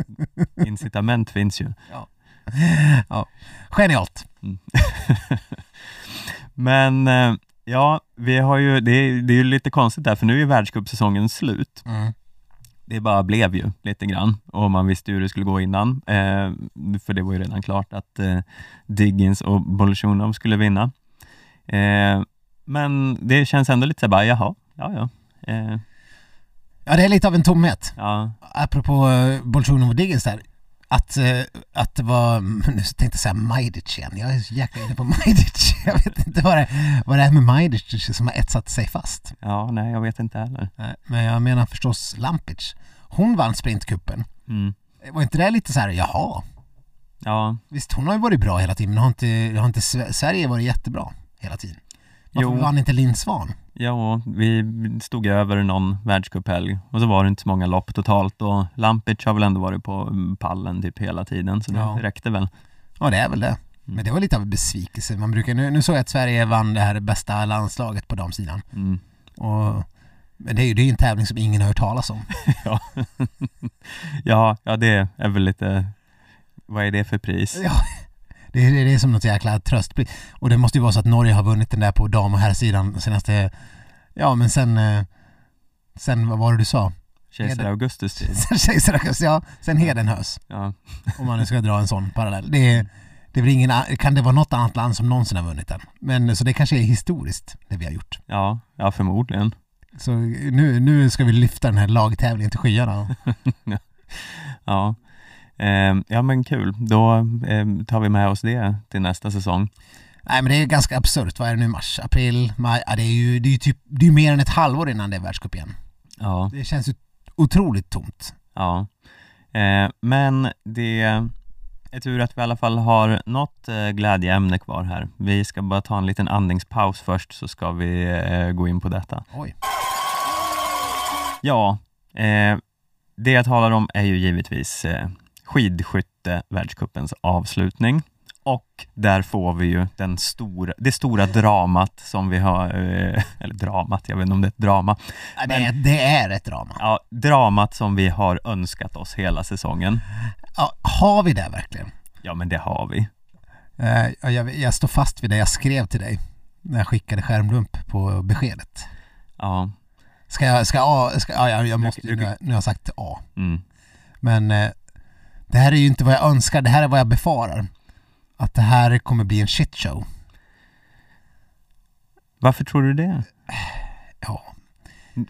incitament finns ju. Ja. [LAUGHS] Genialt. [LAUGHS] Men eh, ja, vi har ju, det, är- det är ju lite konstigt där för nu är ju världscupsäsongen slut. Mm. Det bara blev ju lite grann och man visste hur det skulle gå innan. Eh, för det var ju redan klart att eh, Diggins och Bolsjunov skulle vinna. Eh, men det känns ändå lite så bara, jaha, ja ja. Eh, Ja, det är lite av en tomhet. ja, Apropå uh, Bolsjunov och Diggins där. Att, eh, att det var, [LAUGHS] nu tänkte jag säga Majdic igen. Jag är så jäkla inne på Majdic. [LAUGHS] Jag vet inte vad det, vad det är med Majdic som har etsat sig fast. ja, nej jag vet inte heller. Nej, Men jag menar förstås Lampic. Hon vann sprintkuppen. Mm. Var inte det lite så här, jaha? Ja, Visst, hon har ju varit bra hela tiden, men har inte, har inte Sve- Sverige varit jättebra hela tiden? Varför Jo. vann inte Linn Svan? Ja, vi stod över någon världscuphelg och så var det inte så många lopp totalt och Lampic har väl ändå varit på mm, pallen typ hela tiden så det Ja. räckte väl. Ja, det är väl det. Men det var lite av en besvikelse. Man brukar, nu, nu såg jag att Sverige vann det här bästa landslaget på damsidan. Mm. Och, men det är ju det är en tävling som ingen har hört talas om. [LAUGHS] Ja. ja, ja, det är väl lite, vad är det för pris? Ja, det är, det är som något jäkla tröstpris. Och det måste ju vara så att Norge har vunnit den där på dam och herrsidan senaste... Ja, men sen... eh, Sen, vad var det du sa? Kejsar Augustus. [LAUGHS] Sen kejsaraugustus, ja. Sen Hedenhös. Ja. Om man nu ska dra en sån parallell. Det är, det är väl ingen, kan det vara något annat land som någonsin har vunnit den? Men så det kanske är historiskt, det vi har gjort. Ja, ja förmodligen. Så nu, nu ska vi lyfta den här lagtävlingen till skyarna. [LAUGHS] Ja. Ehm, ja men kul, då ehm, tar vi med oss det till nästa säsong. Nej men det är ganska absurt. Vad är det nu? Mars, april, maj? Ja, det är ju det är typ, det är mer än ett halvår innan det är världscup igen. Ja, Det känns ju otroligt tomt. ja. Ehm, men det är tur att vi i alla fall har något eh, glädjeämne kvar här. Vi ska bara ta en liten andningspaus först så ska vi eh, gå in på detta. Oj. Ja, eh, det jag talar om är ju givetvis eh, skidskytte-världscupens avslutning. Och där får vi ju den stora, det stora dramat som vi har, eh, eller dramat, jag vet inte om det är ett drama. Ja, det, är, det är ett drama. Ja, dramat som vi har önskat oss hela säsongen. Ja, har vi det verkligen? Ja, men det har vi. Eh, ja, jag, jag står fast vid det jag skrev till dig när jag skickade skärmdump på beskedet. Ja, Ska jag, ska jag, ska, ja, jag, jag måste nu, nu har jag sagt A. mm. Men eh, det här är ju inte vad jag önskar, det här är vad jag befarar. Att det här kommer bli en shitshow. Varför tror du det? Ja,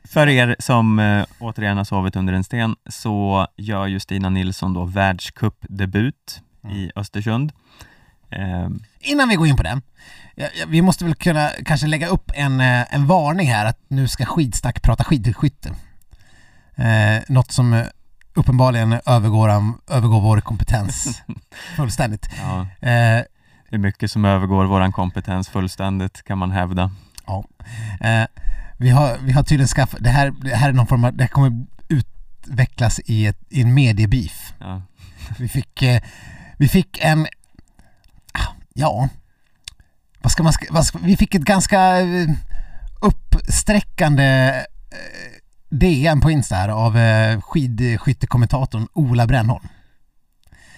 För er som eh, återigen har sovit under en sten så gör ju Stina Nilsson då världscupdebut i Östersund. Eh, Innan vi går in på det, ja, ja, vi måste väl kunna kanske lägga upp en, eh, en varning här att nu ska skidsnack prata skidskytte. Eh, något som eh, uppenbarligen övergår, övergår vår kompetens [LAUGHS] fullständigt. ja, Eh, det är mycket som övergår våran kompetens fullständigt kan man hävda. eh, vi, har, vi har tydligen skaffat, det här, det här är någon form av, det här kommer utvecklas i, ett, i en mediebeef. Ja, [LAUGHS] Vi fick, eh, vi fick en, ah, ja, vad ska man, vad ska, vi fick ett ganska eh, uppsträckande eh, DM på Insta här av eh, skidskyttekommentatorn Ola Brännholm.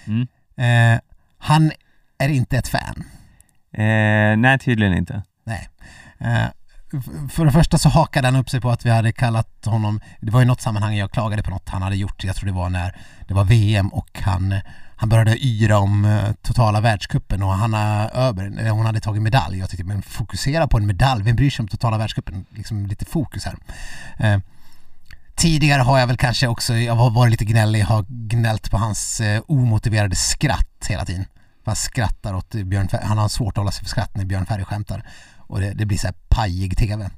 mm. Eh, han är inte ett fan. eh, nej, tydligen inte. Nej. Eh, för det första så hakade han upp sig på att vi hade kallat honom, det var i något sammanhang jag klagade på något han hade gjort, jag tror det var när det var VM och han, han började yra om eh, totala världscupen och Hanna Öberg, eh, hon hade tagit medalj. Jag tyckte men fokusera på en medalj, vem bryr sig om totala världscupen? Liksom lite fokus här. Tidigare har jag väl kanske också, jag har varit lite gnällig, har gnällt på hans eh, omotiverade skratt hela tiden. bara skrattar åt Björn Ferry. Han har svårt att hålla sig för skratt när Björn Ferry skämtar. Och det, det blir så här pajig TV.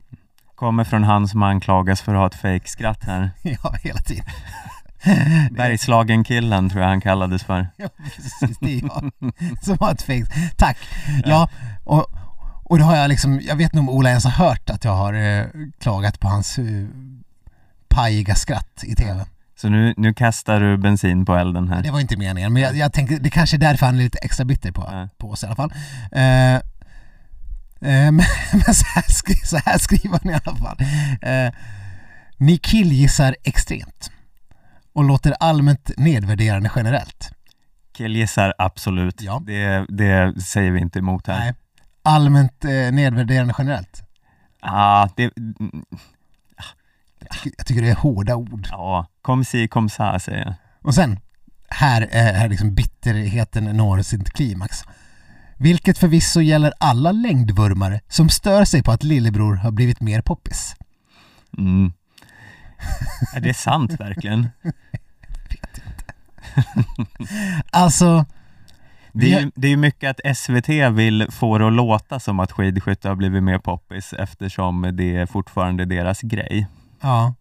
Kommer från han som anklagas för att ha ett fejkskratt här. [LAUGHS] ja, hela tiden. [LAUGHS] Bergslagen-killen tror jag han kallades för. Ja, precis. Det är jag som har ett fake. Tack! Ja, och, och då har jag liksom, jag vet inte om Ola ens har hört att jag har eh, klagat på hans eh, pajiga skratt i TV. Så nu, nu kastar du bensin på elden här. Det var inte meningen, men jag, jag tänker det kanske är därför han är lite extra bitter på, Ja. på oss i alla fall. Eh, eh, [LAUGHS] men men så, här, skri- så här skriver han i alla fall. Eh, ni killgissar extremt och låter allmänt nedvärderande generellt. Killgissar, absolut. Ja. Det, det säger vi inte emot här. Nej. Allmänt eh, nedvärderande generellt. Ah, det, tycker, jag tycker det är hårda ord. ja, kom si, kom sa säger jag. Och sen, här är här liksom bitterheten når sitt klimax. Vilket förvisso gäller alla längdvurmare som stör sig på att lillebror har blivit mer poppis. Mm. Det sant verkligen? [LAUGHS] [LAUGHS] Alltså, Det är, Vi- ju, det är ju mycket att SVT vill få det att låta som att skidskytte har blivit mer poppis eftersom det är fortfarande deras grej. Ja.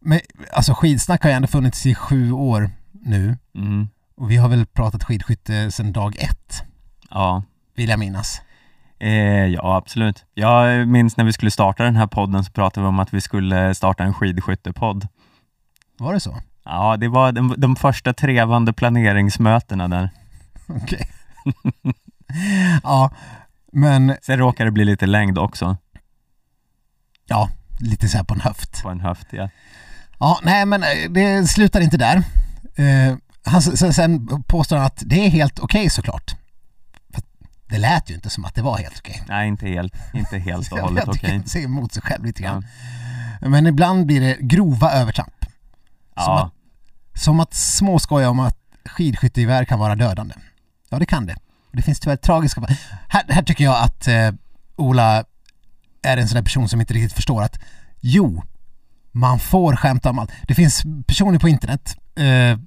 Men alltså skidsnack har ju ändå funnits i sju år nu. Mm. Och vi har väl pratat skidskytte sedan dag ett, Ja. vill jag minnas. Eh, ja, absolut. Jag minns när vi skulle starta den här podden så pratade vi om att vi skulle starta en skidskyttepodd. Var det så? Ja, det var de, de första trevande planeringsmötena där. Okej. [LAUGHS] ja, men Sen råkade det bli lite längd också ja, lite så här på en höft. på en höft. Ja. Ja, nej men eh, det slutar inte där. Eh, han, sen, sen påstår han att det är helt okej såklart. För det lät ju inte som att det var helt okej. Nej, inte helt, inte helt och [LAUGHS] hållet okej. han säger emot sig själv lite Ja. grann. Men ibland blir det grova övertramp. Som, Ja. att, som att småskoja om att skidskyttegevär kan vara dödande. Ja, det kan det. Det finns tyvärr tragiska. Här, här tycker jag att eh, Ola är en sån där person som inte riktigt förstår att jo, man får skämta om allt. Det finns personer på internet, eh,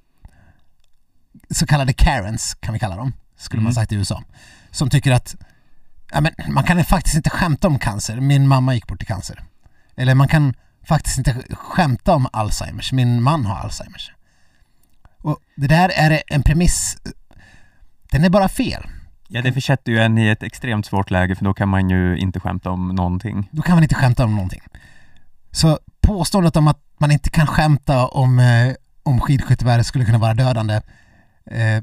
så kallade Karens kan vi kalla dem, skulle man Mm. sagt i USA, som tycker att ja, men man kan faktiskt inte skämta om cancer. Min mamma gick bort i cancer. Eller man kan faktiskt inte skämta om Alzheimers. Min man har Alzheimers. Och det där är en premiss. Den är bara fel. Ja, det försätter ju en i ett extremt svårt läge för då kan man ju inte skämta om någonting. Då kan man inte skämta om någonting. Så påståendet om att man inte kan skämta om, eh, om skidskyttevärdet skulle kunna vara dödande. Eh,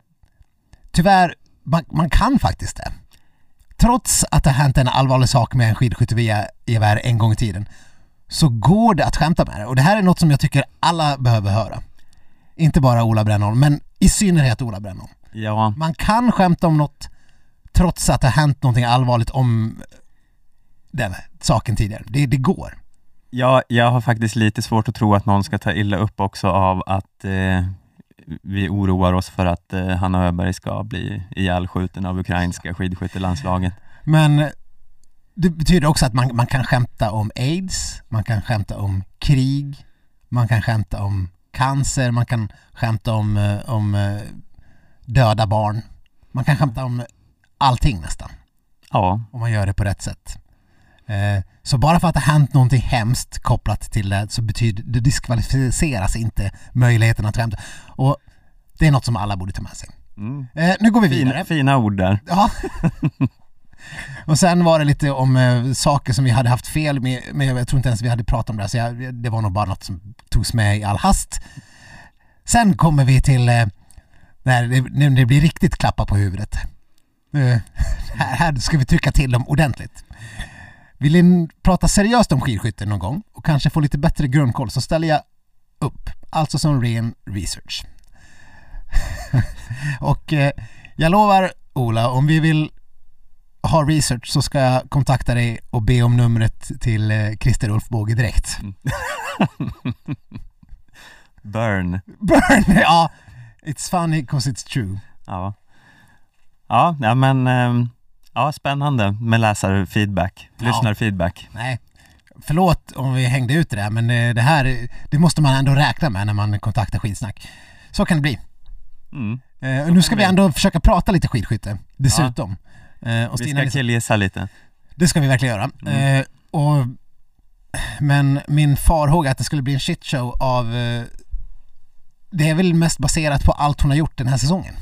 tyvärr, man, man kan faktiskt det. Trots att det har hänt en allvarlig sak med en skidskyttegevär en gång i tiden så går det att skämta med det. Och det här är något som jag tycker alla behöver höra. Inte bara Ola Brännholm, men i synnerhet Ola Brännholm. Ja, Man kan skämta om något trots att det har hänt någonting allvarligt om den saken tidigare. Det, det går. Ja, jag har faktiskt lite svårt att tro att någon ska ta illa upp också av att eh, vi oroar oss för att eh, Hanna Öberg ska bli ihjälskjuten av ukrainska skidskyttelandslaget. Men det betyder också att man, man kan skämta om aids, man kan skämta om krig, man kan skämta om cancer, man kan skämta om, eh, om eh, döda barn. Man kan skämta om allting nästan. Ja, om man gör det på rätt sätt. Eh, Så bara för att det hänt någonting hemskt kopplat till det så betyder det diskvalificeras inte möjligheten att skämta. Och det är något som alla borde ta med sig. mm. Eh, Nu går vi fina, vidare. fina ord där. Ja. [LAUGHS] Och sen var det lite om eh, saker som vi hade haft fel med, men jag tror inte ens vi hade pratat om det, så jag, det var nog bara något som togs med i all hast. Sen kommer vi till eh, när det, när det blir riktigt klappa på huvudet. Eh, [LAUGHS] här, här ska vi trycka till dem ordentligt. Vill ni prata seriöst om skidskytte någon gång och kanske få lite bättre grundkoll så ställer jag upp, alltså som ren research. [LAUGHS] och eh, jag lovar Ola, om vi vill ha research så ska jag kontakta dig och be om numret till eh, Christer Ulf Båge direkt. [LAUGHS] Burn. Burn! Ja, it's funny cause it's true. Ja. Ja, ja men ehm, ja, spännande med läsarfeedback, Ja. lyssnarfeedback. Nej, förlåt om vi hängde ut det där men eh, det här, det måste man ändå räkna med när man kontaktar skitsnack. Så kan det bli. Mm. Eh, nu ska vi ändå försöka prata lite skidskytte, dessutom. Eh, och Vi Stina, ska killgissa lite. det ska vi verkligen göra. Mm. Eh, och, men min farhåga att det skulle bli en shitshow av eh, det är väl mest baserat på allt hon har gjort den här säsongen.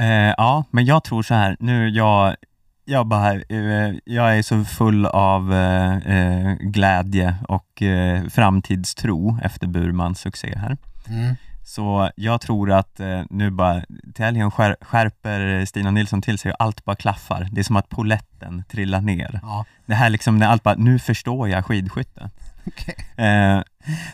Eh, ja, men jag tror så här, nu jag, jag bara, eh, jag är så full av eh, eh, glädje och eh, framtidstro efter Burmans succé här. Mm. Så jag tror att eh, nu bara, till helgen skär, skärper Stina Nilsson till sig och allt bara klaffar. Det är som att poletten trillar ner. Ja. Det här liksom, när allt bara, nu förstår jag skidskytte. Okej. Eh,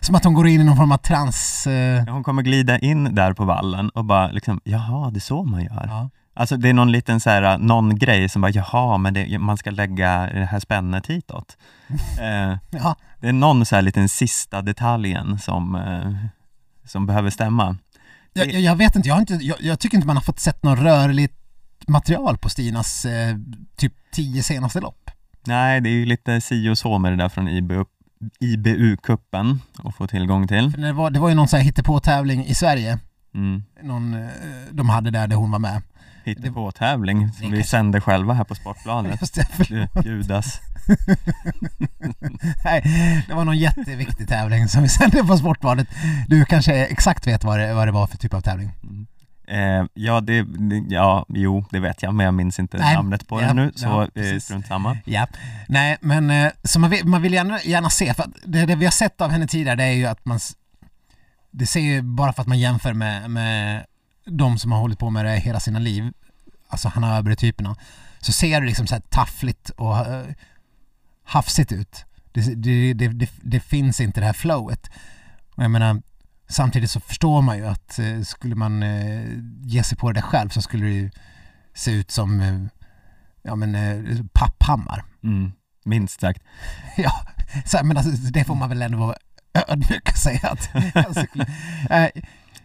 Som att hon går in i någon form av trans... Eh, hon kommer glida in där på vallen och bara liksom, jaha, det är så man gör. ja. Alltså det är någon liten så här, någon grej som bara, jaha, men det, man ska lägga det här spännet hitåt. [LAUGHS] Eh, Ja. det är någon så här liten sista detaljen som, eh, som behöver stämma. Jag, jag, jag vet inte, jag, har inte jag, jag tycker inte man har fått sett något rörligt material på Stinas eh, typ tio senaste lopp. Nej, det är ju lite si och så med det där från IBU, IBU-kuppen att få tillgång till. För det, var, det var ju någon sån här hittepå-tävling i Sverige, Mm. någon, eh, de hade där, där hon var med. Hittepå-tävling som vi sände själva här på Sportbladet. Just det, Judas. [LAUGHS] Nej, det var någon jätteviktig tävling som vi sände på Sportbladet. Du kanske exakt vet vad det, vad det var för typ av tävling? Eh, ja, det, ja, jo, det vet jag, men jag minns inte Nej, namnet på ja, det nu, ja, så eh, precis. strunt samma. Ja, nej men eh, så man vill, man vill gärna, gärna se, för det, det vi har sett av henne tidigare det är ju att man det ser ju bara för att man jämför med, med de som har hållit på med det hela sina liv, alltså Hanna Öberg-typerna, så ser det liksom så här taffligt och eh, hafsigt ut. Det, det, det, det, det finns inte det här flowet. Och jag menar, samtidigt så förstår man ju att eh, skulle man eh, ge sig på det själv så skulle det ju se ut som eh, ja men Papphammar. Mm. Minst sagt. [LAUGHS] Ja, så, men alltså, det får man väl ändå vara ödmjuk och säga att [LAUGHS] alltså, eh,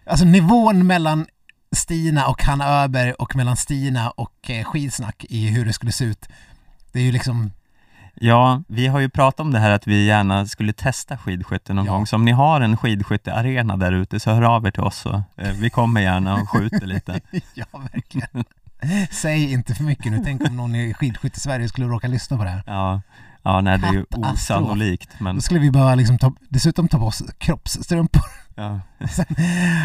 alltså nivån mellan Stina och Hanna Öberg och mellan Stina och eh, skidsnack i hur det skulle se ut. Det är ju liksom, Ja, vi har ju pratat om det här att vi gärna skulle testa skidskytte någon Ja. gång, så om ni har en skidskyttearena där ute så hör av er till oss så eh, vi kommer gärna och skjuter lite. [LAUGHS] ja verkligen. Säg inte för mycket nu, tänk om någon i skidskytte-Sverige skulle råka lyssna på det här. Ja, ja nej det är ju osannolikt men Då skulle vi behöva liksom ta, dessutom ta på oss kroppsstrumpor. Ja. [LAUGHS]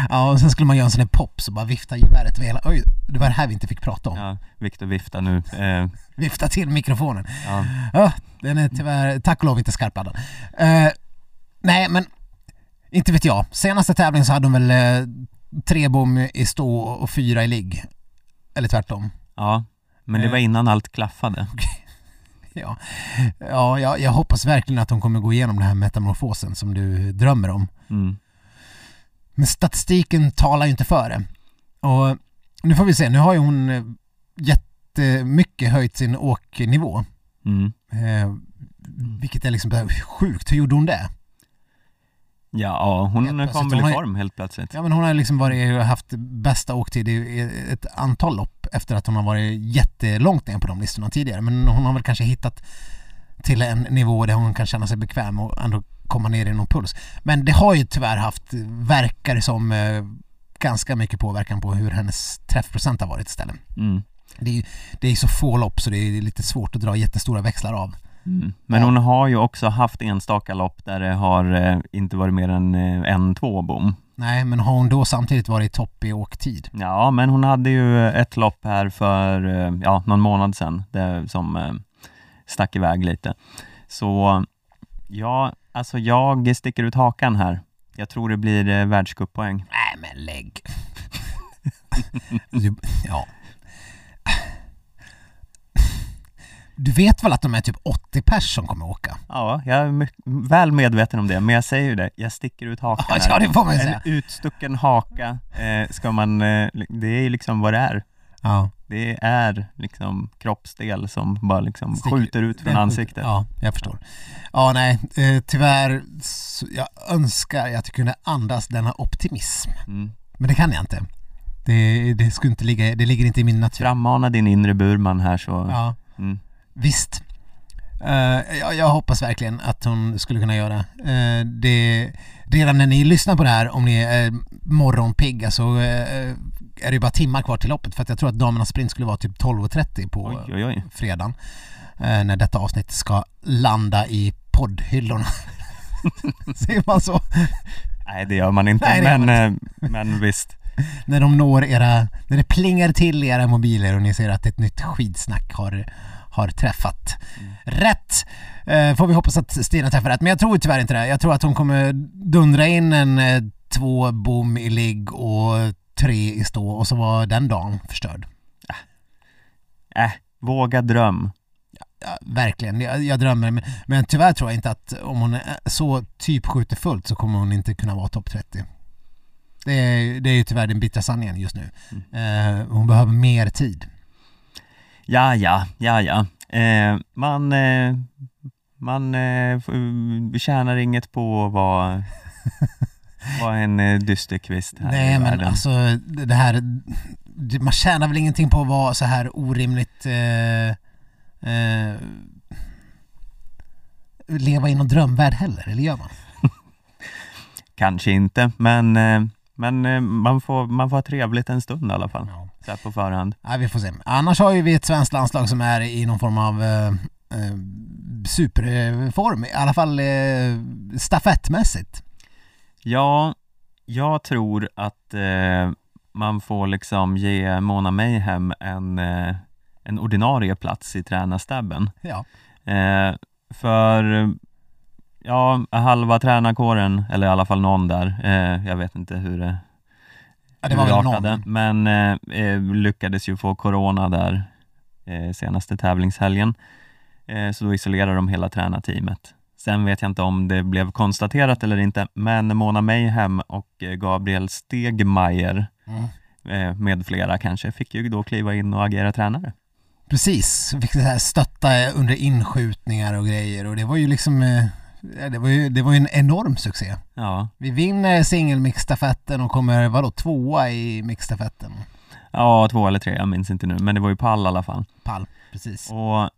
Ja, och sen skulle man göra en sån här pop så bara vifta geväret över hela, oj, det var det här vi inte fick prata om. ja, Viktor viftar nu. Eh, [LAUGHS] Vifta till mikrofonen. ja. Ja, den är tyvärr, tack och lov inte skarpladdad. Uh, nej, men inte vet jag. Senaste tävlingen så hade de väl eh, tre bom i stå och fyra i ligg. Eller tvärtom. ja, men det var innan allt klaffade. [LAUGHS] Ja, ja jag, jag hoppas verkligen att de kommer gå igenom den här metamorfosen som du drömmer om. Mm. Men statistiken talar ju inte för det. Och nu får vi se, nu har ju hon eh, jättemycket höjt sin åknivå. Mm. Eh, vilket är liksom sjukt, hur gjorde hon det? Ja, hon kom väl i form helt plötsligt. Ja men hon har liksom varit, haft bästa åktid i ett antal lopp efter att hon har varit jättelångt ner på de listorna tidigare. Men hon har väl kanske hittat till en nivå där hon kan känna sig bekväm och ändå komma ner i någon puls. Men det har ju tyvärr haft, verkar det som, eh, ganska mycket påverkan på hur hennes träffprocent har varit istället. Mm. Det är det är så få lopp så det är lite svårt att dra jättestora växlar av. Mm. Men Ja. hon har ju också haft enstaka lopp där det har eh, inte varit mer än eh, en, två bom. Nej, men har hon då samtidigt varit topp i åktid? Ja, men hon hade ju ett lopp här för eh, ja, någon månad sedan det, som eh, stack iväg lite. Så ja, alltså jag sticker ut hakan här. Jag tror det blir eh, världscuppoäng. Nej men lägg. du, [LAUGHS] ja. Du vet väl att de är typ 80 pers som kommer åka? Ja, jag är my- väl medveten om det, men jag säger ju det, jag sticker ut hakan Ja, här. det får man ju En säga. utstucken haka eh, ska man, eh, det är liksom vad det är. Ja. Det är liksom kroppsdel som bara liksom Sticker- skjuter ut från ansiktet. Ja, jag förstår. Ja, nej, eh, tyvärr, jag önskar att jag kunde andas denna optimism. Mm. Men det kan jag inte. Det, det skulle inte ligga, det ligger inte i min natur. Frammana din inre Burman här så, Ja, mm. visst. Eh, jag, jag hoppas verkligen att hon skulle kunna göra uh, det. Redan när ni lyssnar på det här, om ni är morgonpigga så uh, är det bara timmar kvar till loppet för att jag tror att damernas sprint skulle vara typ 12.30 på Oj, oj, oj. fredagen. Eh, när detta avsnitt ska landa i poddhyllorna. [LAUGHS] Säger man så? Nej, det gör man inte. Nej, men, man eh, men visst. När de når era, när det plingar till i era mobiler och ni ser att ett nytt skidsnack har, har träffat rätt. Eh, får vi hoppas att Stina träffar rätt, men jag tror tyvärr inte det. Jag tror att hon kommer dundra in en eh, två bom i ligg och tre i stå och så var den dagen förstörd. Äh, våga dröm. Ja, verkligen, jag, jag drömmer. Men, men tyvärr tror jag inte att om hon är så typ skjuter fullt så kommer hon inte kunna vara topp 30. Det är, det är ju tyvärr den bittra sanningen just nu. Eh, hon behöver mer tid. Ja, ja, ja, ja. Eh, man, eh, man eh, f- tjänar inget på att vara, [LAUGHS] vara en eh, dysterkvist här Nej i men världen. alltså det här, man tjänar väl ingenting på att vara så här orimligt eh, eh, leva i någon drömvärld heller, eller gör man? [LAUGHS] Kanske inte, men, eh, men eh, man, får, man får ha trevligt en stund i alla fall. Ja. Så här på förhand. Nej, vi får se. Annars har ju vi ett svenskt landslag som är i någon form av eh, eh, superform, i alla fall eh, stafettmässigt. Ja, jag tror att eh, man får liksom ge Mona Mayhem en, eh, en ordinarie plats i tränarstabben. Ja. Eh, för ja, halva tränarkåren, eller i alla fall någon där, eh, jag vet inte hur det ja det var urartade, någon. men eh, eh, lyckades ju få corona där eh, senaste tävlingshelgen. Eh, så då isolerar de hela tränarteamet. Sen vet jag inte om det blev konstaterat eller inte, men Mona Mayhem och eh, Gabriel Stegmaier Mm. eh, med flera kanske fick ju då kliva in och agera tränare. Precis, fick så här stötta under inskjutningar och grejer och det var ju liksom det var ju, det var ju en enorm succé. Ja, Vi vinner singelmixstafetten och kommer, vadå, tvåa i mixstafetten? ja två eller tre, jag minns inte nu, men det var ju pall i alla fall. Pall, precis. Och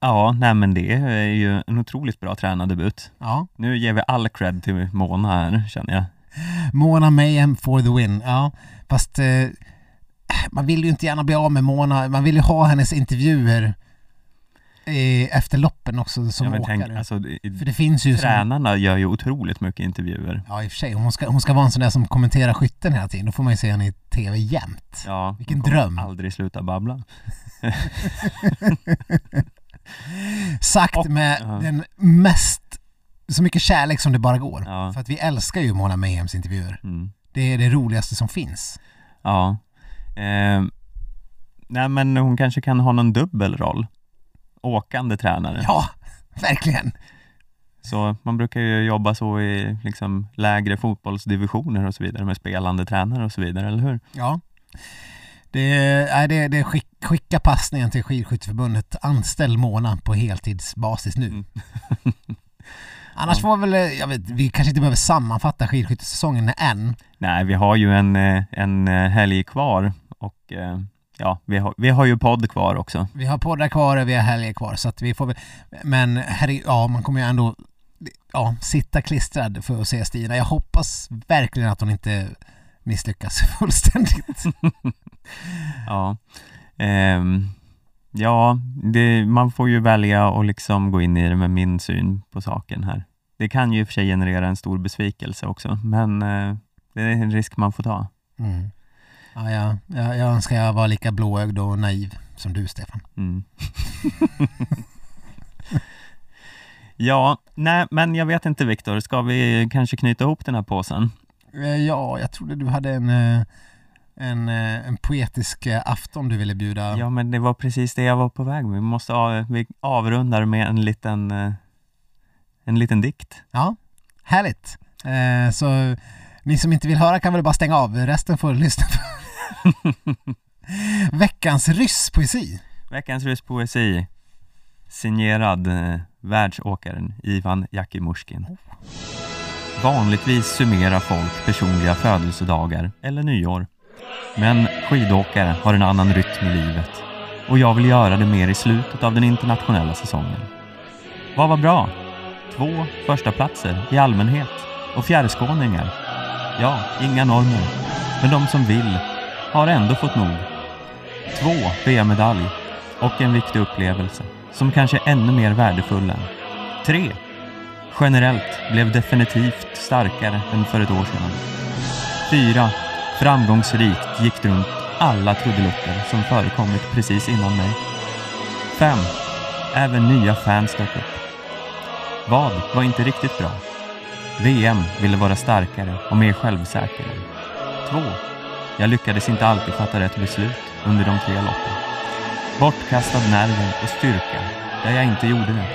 ja, nej men det är ju en otroligt bra tränardebut. Ja. Nu ger vi all cred till Mona här, känner jag. Mona Mayhem for the win, ja. Fast eh, man vill ju inte gärna bli av med Mona, man vill ju ha hennes intervjuer efter loppen också som Ja, åkare. tänk, alltså, För det finns ju som, Tränarna gör ju otroligt mycket intervjuer. Ja i och för sig, hon ska, hon ska vara en sån där som kommenterar skytten hela tiden, då får man ju se henne i TV jämt. Ja, Vilken dröm. Aldrig sluta babbla. [LAUGHS] Sagt Och- med ja. den mest, så mycket kärlek som det bara går. Ja. För att vi älskar ju Mona Mayhems intervjuer. Mm. Det är det roligaste som finns. Ja. Eh, nej men hon kanske kan ha någon dubbelroll. Åkande tränare. Ja, [LAUGHS] verkligen. Så man brukar ju jobba så i liksom lägre fotbollsdivisioner och så vidare med spelande tränare och så vidare, eller hur? Ja. Det är, det, det skick, skicka passningen till Skidskytteförbundet. Anställ Mona på heltidsbasis nu. Mm. [LAUGHS] Annars får vi väl, jag vet, vi kanske inte behöver sammanfatta skidskyttesäsongen än. Nej, vi har ju en, eh, en eh, helg kvar och eh, ja, vi har, vi har ju podd kvar också. Vi har poddar kvar och vi har helger kvar så att vi får väl, men herre, ja man kommer ju ändå ja, sitta klistrad för att se Stina. Jag hoppas verkligen att hon inte misslyckas [LAUGHS] fullständigt. [LAUGHS] Ja, Ehm, ja det, man får ju välja och liksom gå in i det med min syn på saken här. Det kan ju i och för sig generera en stor besvikelse också, men eh, det är en risk man får ta. Mm. Ja, jag, jag, jag önskar jag var lika blåögd och naiv som du Stefan. Mm. [LAUGHS] ja, nej, men jag vet inte Viktor, ska vi kanske knyta ihop den här påsen? Eh, Ja, jag trodde du hade en, eh, en, eh, en poetisk afton du ville bjuda. Ja, men det var precis det jag var på väg med. Vi måste av, vi avrundar med en liten, en liten dikt. Ja, härligt. Så ni som inte vill höra kan väl bara stänga av, resten får lyssna på. [LAUGHS] Veckans rysspoesi. Veckans rysspoesi signerad eh, världsåkaren Ivan Jakimushkin. Vanligtvis summerar folk personliga födelsedagar eller nyår. Men skidåkare har en annan rytm i livet och jag vill göra det mer i slutet av den internationella säsongen. Vad var bra? Två första platser i allmänhet och fjärrskåningar. Ja, inga normer. Men de som vill har ändå fått nog. Två VM-medalj och en viktig upplevelse som kanske är ännu mer värdefull än. Tre. Generellt blev definitivt starkare än för ett år sedan. Fyra. Framgångsrikt gick runt alla trudelutter som förekommit precis innan mig. Fem. Även nya fans dök upp. Vad var inte riktigt bra? VM ville vara starkare och mer självsäker. 2. Jag lyckades inte alltid fatta rätt beslut under de tre loppen. Bortkastad nerver och styrka där jag inte gjorde det.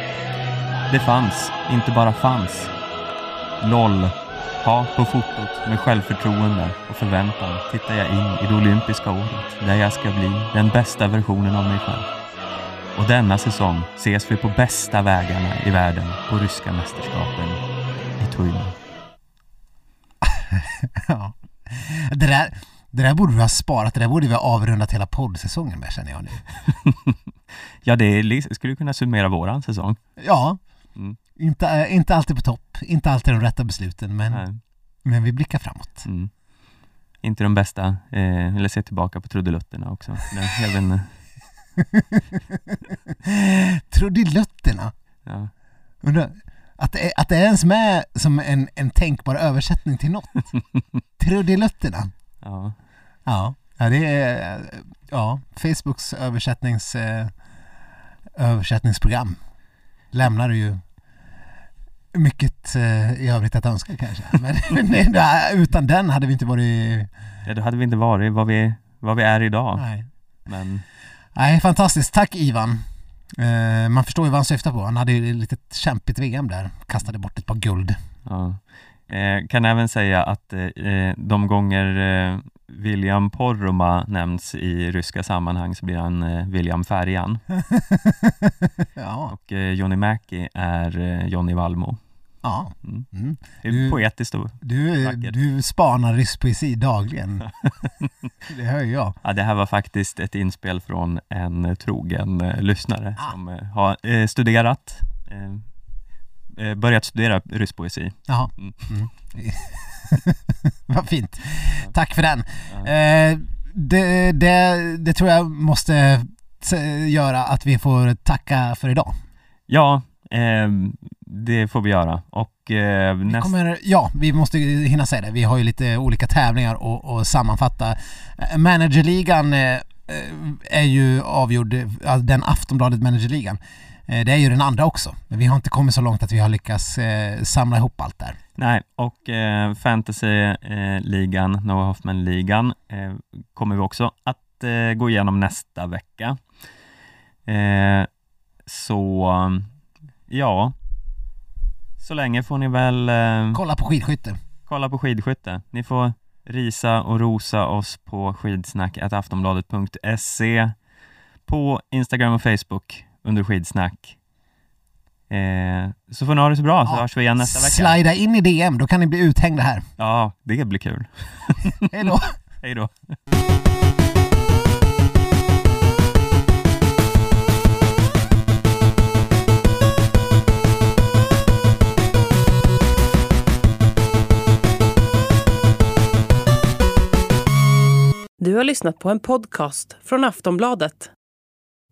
Det fanns, inte bara fanns. LOL. Ha på fotot med självförtroende och förväntan tittar jag in i det olympiska året där jag ska bli den bästa versionen av mig själv. Och denna säsong ses vi på bästa vägarna i världen på ryska mästerskapen i Tuina. [LAUGHS] Ja. Det där, det där borde vi ha sparat, det där borde vi ha avrundat hela poddsäsongen med känner jag nu. [LAUGHS] Ja, det är skulle kunna summera våran säsong. Ja, Mm. inte, inte alltid på topp, inte alltid de rätta besluten, men, Nej. men vi blickar framåt. Mm. Inte de bästa, eh, eller se tillbaka på trudelutterna också. Inte, [LAUGHS] Trudelutterna, ja. undrar, att det, är, att det är ens med som en, en tänkbar översättning till något. [LAUGHS] Trudelutterna. Ja. Ja, ja det är ja, Facebooks översättnings, eh, översättningsprogram lämnar ju mycket eh, i övrigt att önska kanske. [LAUGHS] Men, det- utan den hade vi inte varit... ja, då hade vi inte varit vad vi, vad vi är idag. Nej. Men Nej, fantastiskt. Tack Ivan. Eh, man förstår ju vad han syftar på. Han hade ju ett litet kämpigt VM där. Kastade bort ett par guld. Ja. Eh, kan även säga att eh, de gånger eh, William Porroma nämns i ryska sammanhang så blir han eh, William Färjan [LAUGHS] ja, och eh, Johnny Mackie är eh, Johnny Valmo. ja. Mm. Mm. Det är Du- poetiskt och Du, Vackert. du spanar rysk poesi dagligen. [LAUGHS] det hör jag. Ja, det här var faktiskt ett inspel från en eh, trogen eh, lyssnare Ah. som eh, har eh, studerat, eh, eh, börjat studera rysk poesi. Jaha. Mm. Mm. [LAUGHS] Vad fint. Tack för den. Eh, det, det, det tror jag måste göra att vi får tacka för idag. Ja, eh, det får vi göra. Och eh, Vi kommer, ja, vi måste hinna säga det. Vi har ju lite olika tävlingar och, och sammanfatta. Eh, Managerligan eh, eh, är ju avgjord, eh, den Aftonbladet Managerligan. Eh, det är ju den andra också. Men vi har inte kommit så långt att vi har lyckats eh, samla ihop allt där. Nej, och eh, fantasyligan, Noah Hoffman-ligan, eh, kommer vi också att gå igenom nästa vecka. Så, ja, så länge får ni väl Kolla på skidskytte. kolla på skidskytte. Ni får risa och rosa oss på skidsnack.aftonbladet.se på Instagram och Facebook under skidsnack. Eh, så får ni ha det så bra, så Ja. hörs vi igen nästa vecka. Slida in i DM, då kan ni bli uthängda här. Ja, det blir kul. [LAUGHS] Hej då! [LAUGHS] Hej då. Du har lyssnat på en podcast från Aftonbladet.